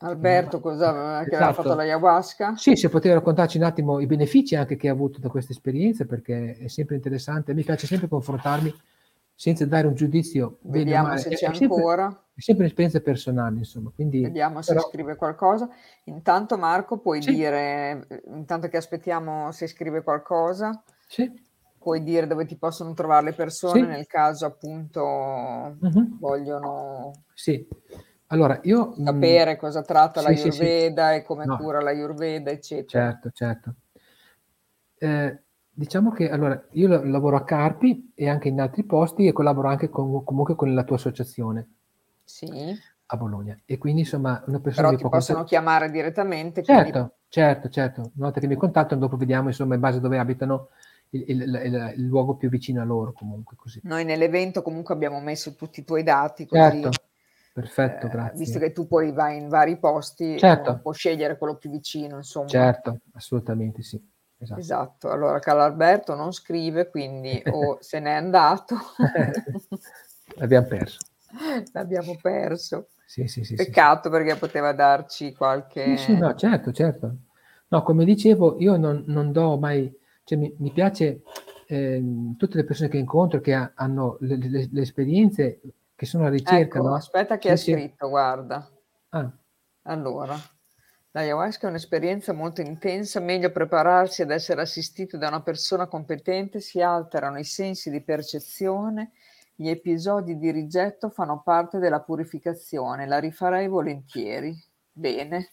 A: Alberto cosa che aveva fatto
B: Esatto.
A: l'ayahuasca?
B: Sì, se poteva raccontarci un attimo i benefici anche che ha avuto da questa esperienza, perché è sempre interessante. Mi piace sempre confrontarmi senza dare un giudizio
A: Vediamo se c'è
B: è sempre,
A: ancora.
B: è sempre un'esperienza personale, insomma. Quindi,
A: Vediamo se
B: però,
A: scrive qualcosa. Intanto Marco puoi
B: sì,
A: dire, eh, intanto che aspettiamo se scrive qualcosa,
B: sì,
A: puoi dire dove ti possono trovare le persone
B: sì.
A: nel caso appunto
B: mhm,
A: vogliono
B: sì. Allora, io... mm,
A: sapere cosa tratta
B: sì, sì, sì.
A: l'Ayurveda e come
B: No,
A: cura l'Ayurveda, eccetera.
B: certo, certo. Eh, diciamo che allora io la- lavoro a Carpi e anche in altri posti e collaboro anche con- comunque con la tua associazione
A: Sì,
B: a Bologna. E quindi, insomma, una persona
A: però ti possono
B: contattare.
A: chiamare direttamente, quindi
B: Certo, certo, certo. Una volta che mi contattano, dopo vediamo, insomma, in base a dove abitano, il, il- il- il luogo più vicino a loro, comunque, così.
A: noi nell'evento comunque abbiamo messo tutti i tuoi dati, così
B: Certo, perfetto,
A: eh, visto
B: grazie.
A: che tu poi vai in vari posti,
B: Certo,
A: può scegliere quello più vicino, insomma.
B: certo, assolutamente sì. Esatto.
A: Esatto, allora Carlo Alberto non scrive, quindi o se n'è andato,
B: L'abbiamo perso.
A: l'abbiamo perso.
B: Sì, sì, sì.
A: Peccato perché poteva darci
B: Sì, sì,
A: qualche...
B: no, certo, certo. No, come dicevo, io non, non do mai, cioè mi, mi piace ehm, tutte le persone che incontro che ha- hanno le, le- le esperienze che sono alla ricerca,
A: Ecco,
B: no?
A: aspetta che
B: Sì,
A: ha
B: sì.
A: scritto, guarda.
B: Ah,
A: Allora, l'ayahuasca è un'esperienza molto intensa, meglio prepararsi ad essere assistito da una persona competente, si alterano i sensi di percezione, gli episodi di rigetto fanno parte della purificazione, la rifarei volentieri. Bene,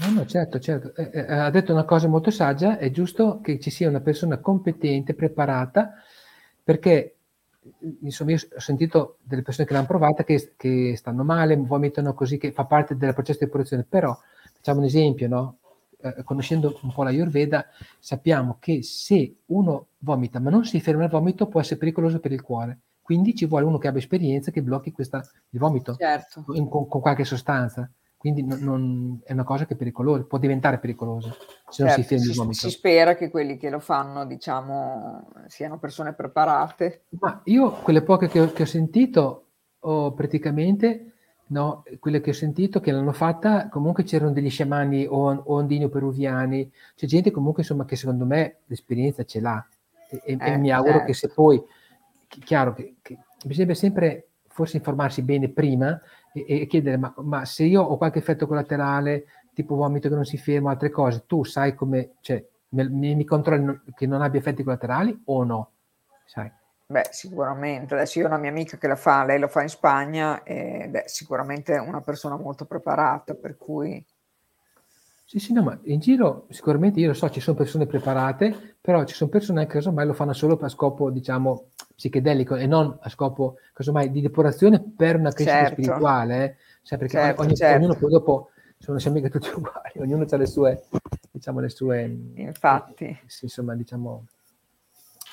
B: no, no, certo, certo. Eh, eh, ha detto una cosa molto saggia, è giusto che ci sia una persona competente, preparata, perché insomma io ho sentito delle persone che l'hanno provata che, che stanno male, vomitano così, che fa parte del processo di depurazione, però facciamo un esempio, no? Eh, conoscendo un po' la Ayurveda, sappiamo che se uno vomita ma non si ferma il vomito può essere pericoloso per il cuore. Quindi ci vuole uno che abbia esperienza che blocchi questa, il vomito
A: certo.
B: in- con, con qualche sostanza. Quindi non, non- è una cosa che è pericolosa, può diventare pericolosa se non si
A: Certo,
B: ferma il
A: si,
B: vomito.
A: si spera che quelli che lo fanno, diciamo, siano persone preparate.
B: Ma io quelle poche che ho, che ho sentito, ho praticamente, no, quelle che ho sentito che l'hanno fatta, comunque c'erano degli sciamani o, o ondini o peruviani, c'è gente comunque insomma che secondo me l'esperienza ce l'ha e, e- e
A: Eh,
B: mi auguro che
A: certo.
B: se poi, chi- chiaro che, che bisogna sempre forse informarsi bene prima e, e chiedere ma, ma se io ho qualche effetto collaterale, tipo vomito che non si ferma, altre cose, tu sai come, cioè, mi, mi controlli che non abbia effetti collaterali o no? Sai?
A: Beh, sicuramente. Adesso io ho una mia amica che la fa, lei lo fa in Spagna ed è sicuramente una persona molto preparata, per cui
B: Sì, sì, no, ma in giro sicuramente io lo so, ci sono persone preparate, però ci sono persone che casomai lo fanno solo a scopo, diciamo, psichedelico e non a scopo, casomai, di depurazione per una crescita
A: certo,
B: spirituale? Sai, perché
A: certo,
B: ogni-
A: certo.
B: ognuno poi dopo sono siamo mica tutti uguali, ognuno ha le sue, diciamo, le sue, eh,
A: Infatti,
B: insomma, diciamo,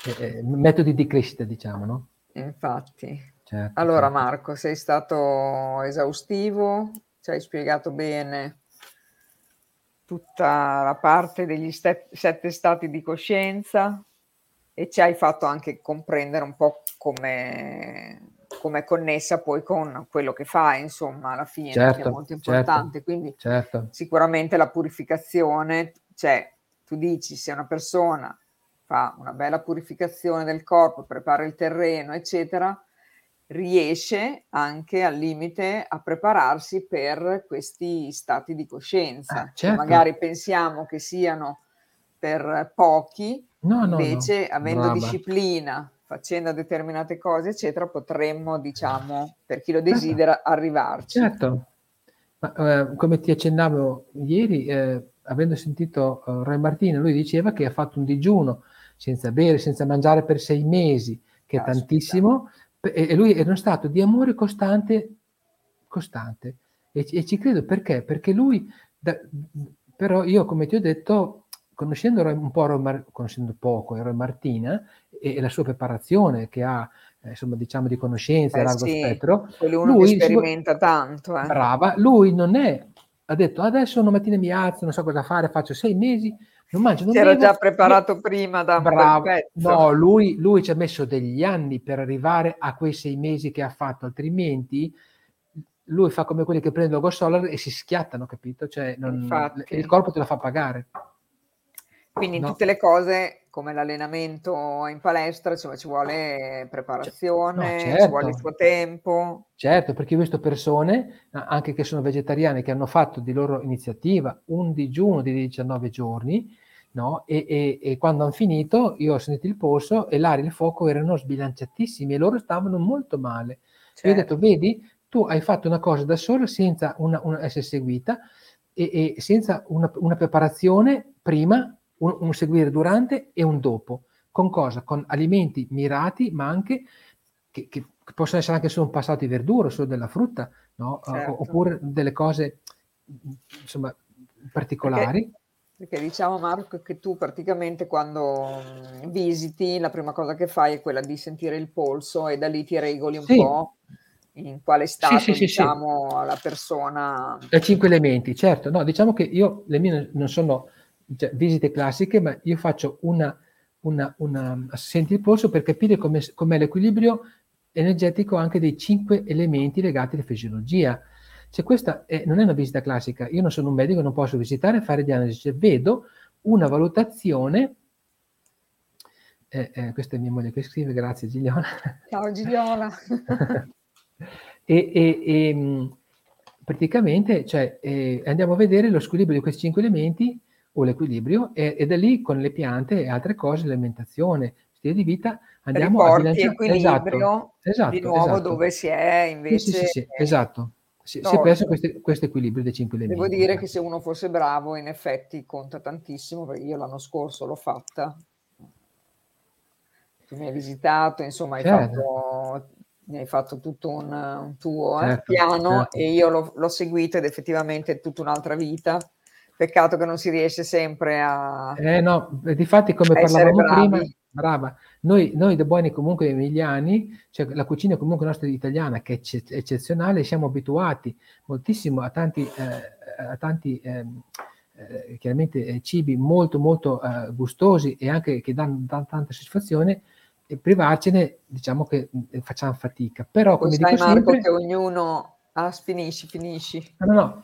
B: eh, eh, metodi di crescita, diciamo, no?
A: infatti.
B: Certo,
A: Allora,
B: certo.
A: Marco, sei stato esaustivo, ci hai spiegato bene tutta la parte degli ste- sette stati di coscienza e ci hai fatto anche comprendere un po' come come è connessa poi con quello che fai, insomma, alla fine, che è
B: Certo,
A: molto
B: certo,
A: importante. Quindi
B: certo,
A: sicuramente la purificazione, cioè tu dici se una persona fa una bella purificazione del corpo, prepara il terreno, eccetera, riesce anche al limite a prepararsi per questi stati di coscienza,
B: Ah, certo.
A: magari pensiamo che siano per pochi,
B: No, no, no,
A: invece avendo
B: brava.
A: disciplina, facendo determinate cose, eccetera, potremmo, diciamo, per chi lo
B: Certo.
A: desidera, arrivarci.
B: Certo, ma eh, come ti accennavo ieri, eh, avendo sentito eh, Roy Martino, lui diceva che ha fatto un digiuno senza bere, senza mangiare per sei mesi, che è tantissimo, e lui era uno stato di amore costante, costante. E, ci- e ci credo perché? Perché lui, da- però io come ti ho detto, conoscendo un po' Mar- conoscendo poco Roy Martina e, e la sua preparazione che ha, eh, insomma, diciamo di conoscenze a
A: Eh
B: largo
A: sì,
B: spettro, lui
A: che
B: si
A: sperimenta tanto, eh.
B: brava, lui non è, ha detto adesso una mattina mi alzo, non so cosa fare, faccio sei mesi, non mangio, non
A: Si era già preparato prima da un
B: bravo, no, lui, lui ci ha messo degli anni per arrivare a quei sei mesi che ha fatto, altrimenti lui fa come quelli che prendono Go Solar e si schiattano, capito? Cioè, non, il corpo te la fa pagare.
A: Quindi in no. tutte le cose, come l'allenamento in palestra, insomma, ci vuole preparazione, no, certo. ci vuole il suo tempo.
B: Certo, perché ho visto persone, anche che sono vegetariane, che hanno fatto di loro iniziativa un digiuno di 19 giorni, no? E, e, e, quando hanno finito io ho sentito il polso e l'aria e il fuoco erano sbilanciatissimi e loro stavano molto male. Certo. Io ho detto, vedi, tu hai fatto una cosa da solo senza una, una essere seguita e, e senza una, una, preparazione prima, un, un, seguire durante e un dopo. Con cosa? Con alimenti mirati, ma anche che, che possono essere anche solo un passato di verdura, solo della frutta, no? certo. oppure delle cose insomma particolari.
A: Perché perché diciamo Marco che tu praticamente quando visiti la prima cosa che fai è quella di sentire il polso e da lì ti regoli un sì. po' in quale stato sì, sì, diciamo la persona.
B: I cinque elementi, certo. No, diciamo che io le mie non sono cioè, visite classiche, ma io faccio una, una, una senti il polso per capire come, com'è l'equilibrio energetico anche dei cinque elementi legati alla fisiologia. Cioè questa è, non è una visita classica, io non sono un medico, non posso visitare e fare diagnosi, cioè vedo una valutazione, eh, eh, questa è mia moglie che scrive, grazie Gigliola.
A: Ciao Gigliola.
B: e, e, e, praticamente cioè, eh, andiamo a vedere lo squilibrio di questi cinque elementi o l'equilibrio e, e da lì con le piante e altre cose, l'alimentazione, stile di vita, andiamo
A: Riporti a bilanciare. Equilibrio esatto, esatto, di nuovo esatto. dove si è invece...
B: Sì, sì, sì, esatto si, si è perso questo, questo, equilibrio dei cinque elementi.
A: Devo dire che se uno fosse bravo, in effetti conta tantissimo, perché io l'anno scorso l'ho fatta. Tu mi hai visitato, insomma, hai certo. fatto, mi hai fatto tutto un, un tuo eh, certo, piano certo. e io l'ho, l'ho seguito ed effettivamente è tutta un'altra vita. Peccato che non si riesce sempre a...
B: Eh no, di fatti come parlavamo prima, brava, noi, noi da buoni comunque emiliani, cioè la cucina comunque nostra italiana che è eccezionale, siamo abituati moltissimo a tanti, eh, a tanti ehm, eh, chiaramente eh, cibi molto molto eh, gustosi e anche che danno, danno tanta soddisfazione e privarcene diciamo che eh, facciamo fatica. Però come dico
A: Marco
B: sempre,
A: che ognuno... Ah, finisci, finisci.
B: No, no, no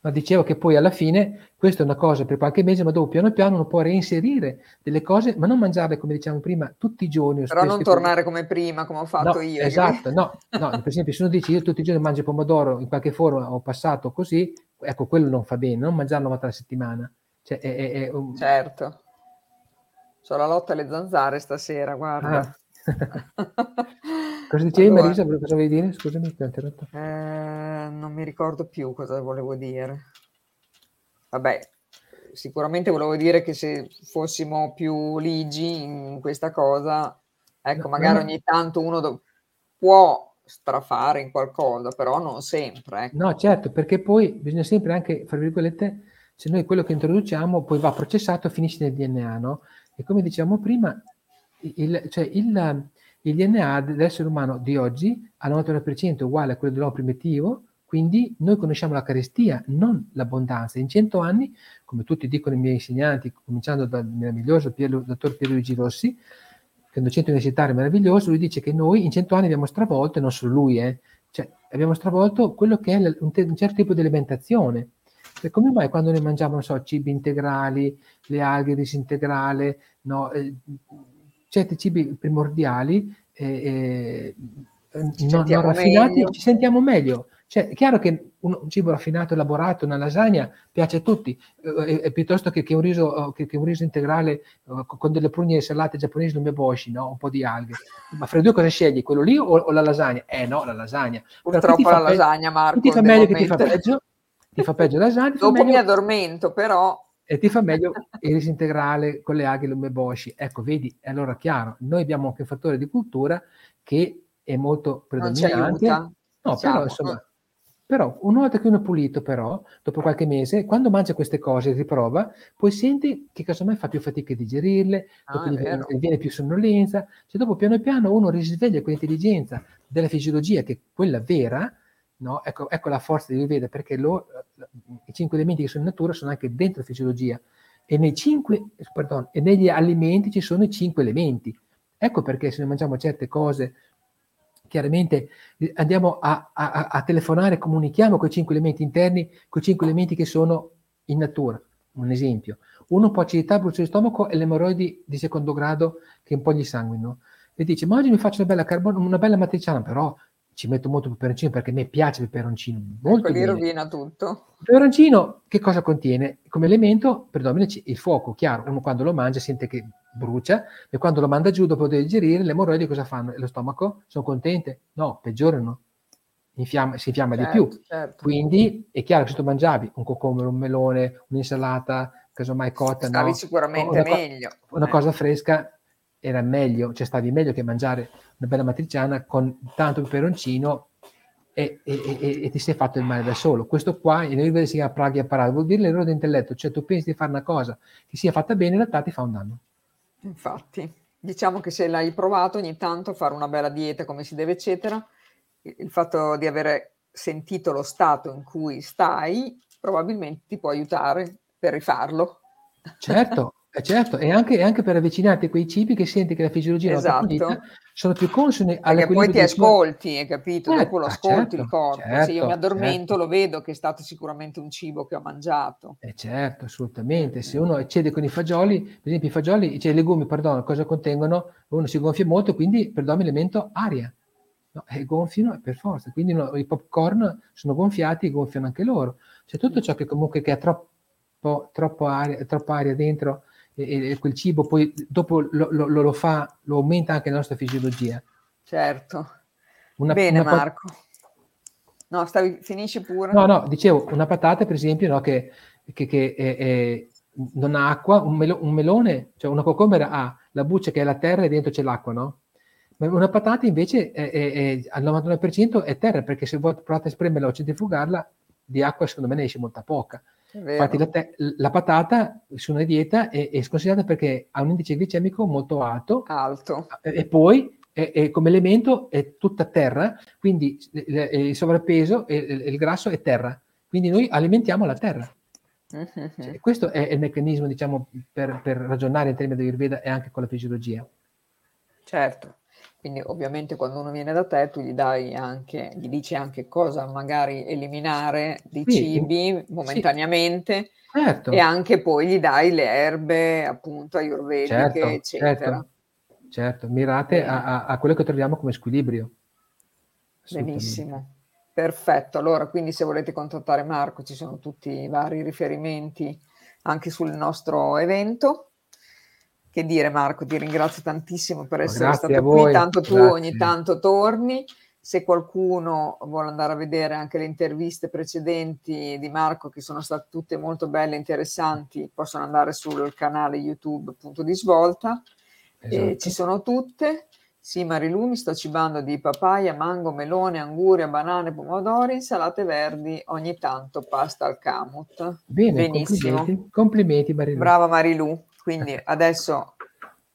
B: ma dicevo che poi alla fine questa è una cosa per qualche mese, ma dopo piano piano uno può reinserire delle cose, ma non mangiarle come dicevamo prima tutti i giorni.
A: Però non tornare come prima, come ho fatto
B: no,
A: io.
B: Esatto, no, no, per esempio se uno dice io tutti i giorni mangio pomodoro in qualche forma ho passato così, ecco quello non fa bene, non mangiarlo una volta alla settimana. Cioè, è, è, è un...
A: Certo. C'ho la lotta alle zanzare stasera, guarda. Ah.
B: cosa dicevi allora, Marisa? Cosa volevi dire? Scusami, ti ho interrotto.
A: Eh, non mi ricordo più cosa volevo dire. Vabbè, sicuramente volevo dire che se fossimo più ligi in questa cosa, ecco, magari ogni tanto uno do- può strafare in qualcosa, però non sempre. Ecco.
B: No, certo, perché poi bisogna sempre anche, fra virgolette, se noi quello che introduciamo poi va processato finisce nel DNA, no? E come dicevamo prima, il, cioè il, il DNA dell'essere umano di oggi al 99% è uguale a quello dell'uomo primitivo, quindi noi conosciamo la carestia, non l'abbondanza. In cento anni, come tutti dicono i miei insegnanti, cominciando dal meraviglioso Piero, dottor Pierluigi Rossi, che è un docente universitario meraviglioso, lui dice che noi in cento anni abbiamo stravolto, e non solo lui, eh, cioè abbiamo stravolto quello che è un, un certo tipo di alimentazione. E come mai quando noi mangiamo, so, cibi integrali, le alghe disintegrale, no, eh, certi cibi primordiali eh, eh, non, non, raffinati, meglio. ci sentiamo meglio. Cioè, è chiaro che un, un, cibo raffinato, elaborato, una lasagna piace a tutti, eh, eh piuttosto che, che, un riso, che, che, un riso, integrale eh, con delle prugne salate giapponesi non mi no? un po' di alghe. Ma fra i due cosa scegli? Quello lì o, o, la lasagna? Eh no, la lasagna.
A: Purtroppo la lasagna, Marco.
B: Ti fa meglio che ti fa peggio? Ti fa peggio la lasagna?
A: Dopo
B: meglio...
A: mi addormento, però
B: e ti fa meglio il riso integrale con le aghe e l'umeboshi. Ecco, vedi, allora chiaro, noi abbiamo anche un fattore di cultura che è molto predominante. No, però diciamo, insomma, però una volta che uno è pulito, però, dopo qualche mese, quando mangia queste cose, riprova, poi senti che casomai fa più fatica a digerirle, ah, viene, viene, più sonnolenza, cioè dopo piano piano uno risveglia quell'intelligenza della fisiologia che è quella vera, no? ecco, ecco, la forza di Ayurveda, perché lo, i cinque elementi che sono in natura sono anche dentro la fisiologia e, nei cinque, pardon, e negli alimenti ci sono i cinque elementi. Ecco perché se noi mangiamo certe cose chiaramente eh, andiamo a, a, a telefonare, comunichiamo quei cinque elementi interni, quei cinque elementi che sono in natura. Un esempio, uno può acidità, brucio di stomaco e le emorroidi di secondo grado che un po' gli sanguino. E dice, ma oggi mi faccio una bella, carbon- una bella matriciana, però ci metto molto peperoncino perché a me piace il peperoncino. Molto
A: ecco, rovina tutto.
B: Il peperoncino che cosa contiene? Come elemento predomina il fuoco, chiaro, uno quando lo mangia sente che brucia e quando lo manda giù dopo di digerire le emorroidi cosa fanno? Lo stomaco? Sono contente? No, peggiorano. Infiamma, si infiamma certo, di più. Certo. Quindi è chiaro che se tu mangiavi un cocomero, un melone, un'insalata, casomai cotta,
A: stavi
B: no?
A: sicuramente
B: una,
A: meglio.
B: Una eh. cosa fresca era meglio, cioè stavi meglio che mangiare una bella matriciana con tanto peperoncino e, e, e, e, ti sei fatto il male da solo. Questo qua in Ayurveda si chiama pragya parata, vuol dire l'errore d'intelletto, cioè tu pensi di fare una cosa che sia fatta bene, in realtà ti fa un danno.
A: Infatti, diciamo che se l'hai provato ogni tanto a fare una bella dieta come si deve, eccetera, il fatto di avere sentito lo stato in cui stai probabilmente ti può aiutare per rifarlo.
B: Certo, eh certo, e anche, anche, per avvicinarti a quei cibi che senti che la fisiologia esatto. sono più consoni
A: Perché poi ti ascolti, hai capito? Eh, Dopo lo ascolti certo, il corpo. Certo, Se io mi addormento certo. lo vedo che è stato sicuramente un cibo che ho mangiato.
B: Eh certo, assolutamente. Se uno eccede con i fagioli, per esempio i fagioli, cioè i legumi, perdono, cosa contengono? Uno si gonfia molto, quindi predomina l'elemento aria. No, e gonfiano per forza. Quindi no, i popcorn sono gonfiati e gonfiano anche loro. Cioè tutto ciò che comunque che ha troppo, troppo aria, troppa aria dentro e, e quel cibo poi dopo lo, lo, lo, fa, lo aumenta anche la nostra fisiologia.
A: Certo. Una, Bene una Marco. No, stavi, finisci pure.
B: No, no, dicevo, una patata per esempio no, che, che, che è, è, non ha acqua, un, melo, un, melone, cioè una cocomera ha la buccia che è la terra e dentro c'è l'acqua, no? Ma una patata invece è, è, al 99% è terra, perché se voi provate a spremerla o centrifugarla, di acqua secondo me ne esce molta poca. Infatti la, te- la, patata su una dieta è, è, sconsigliata perché ha un indice glicemico molto alto.
A: Alto.
B: E, e poi è, è come elemento è tutta terra, quindi il, sovrappeso e il, il, grasso è terra. Quindi noi alimentiamo la terra. Uh-huh. Cioè, questo è il meccanismo, diciamo, per, per ragionare in termini di Ayurveda e anche con la fisiologia.
A: Certo. Quindi ovviamente quando uno viene da te tu gli dai anche, gli dici anche cosa magari eliminare di sì, cibi momentaneamente sì, certo. e anche poi gli dai le erbe appunto ayurvediche certo, eccetera.
B: Certo, certo. mirate a, a, a, quello che troviamo come squilibrio.
A: Benissimo. Perfetto, allora quindi se volete contattare Marco ci sono tutti i vari riferimenti anche sul nostro evento che dire Marco, ti ringrazio tantissimo per essere Grazie stato qui, tanto tu Grazie. ogni tanto torni. Se qualcuno vuole andare a vedere anche le interviste precedenti di Marco, che sono state tutte molto belle e interessanti, possono andare sul canale YouTube Punto di Svolta. Esatto. ci sono tutte. Sì, Marilu, mi sto cibando di papaya, mango, melone, anguria, banane, pomodori, insalate verdi, ogni tanto pasta al camut.
B: Bene, Benissimo. Complimenti, complimenti Marilu.
A: Brava Marilu. Quindi adesso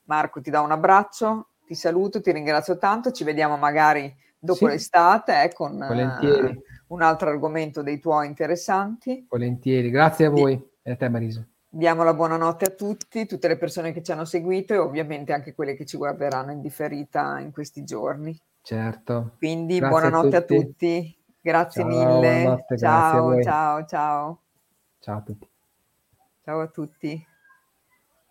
A: Marco ti do un abbraccio, ti saluto, ti ringrazio tanto, ci vediamo magari dopo sì. l'estate eh, con uh, un altro argomento dei tuoi interessanti.
B: Volentieri, grazie a voi Di- e a te Marisa.
A: Diamo la buonanotte a tutti, tutte le persone che ci hanno seguito e ovviamente anche quelle che ci guarderanno in differita in questi giorni.
B: Certo.
A: Quindi grazie buonanotte a tutti. A tutti. Grazie ciao, mille. Ciao, ciao, ciao.
B: Ciao a tutti.
A: Ciao a tutti.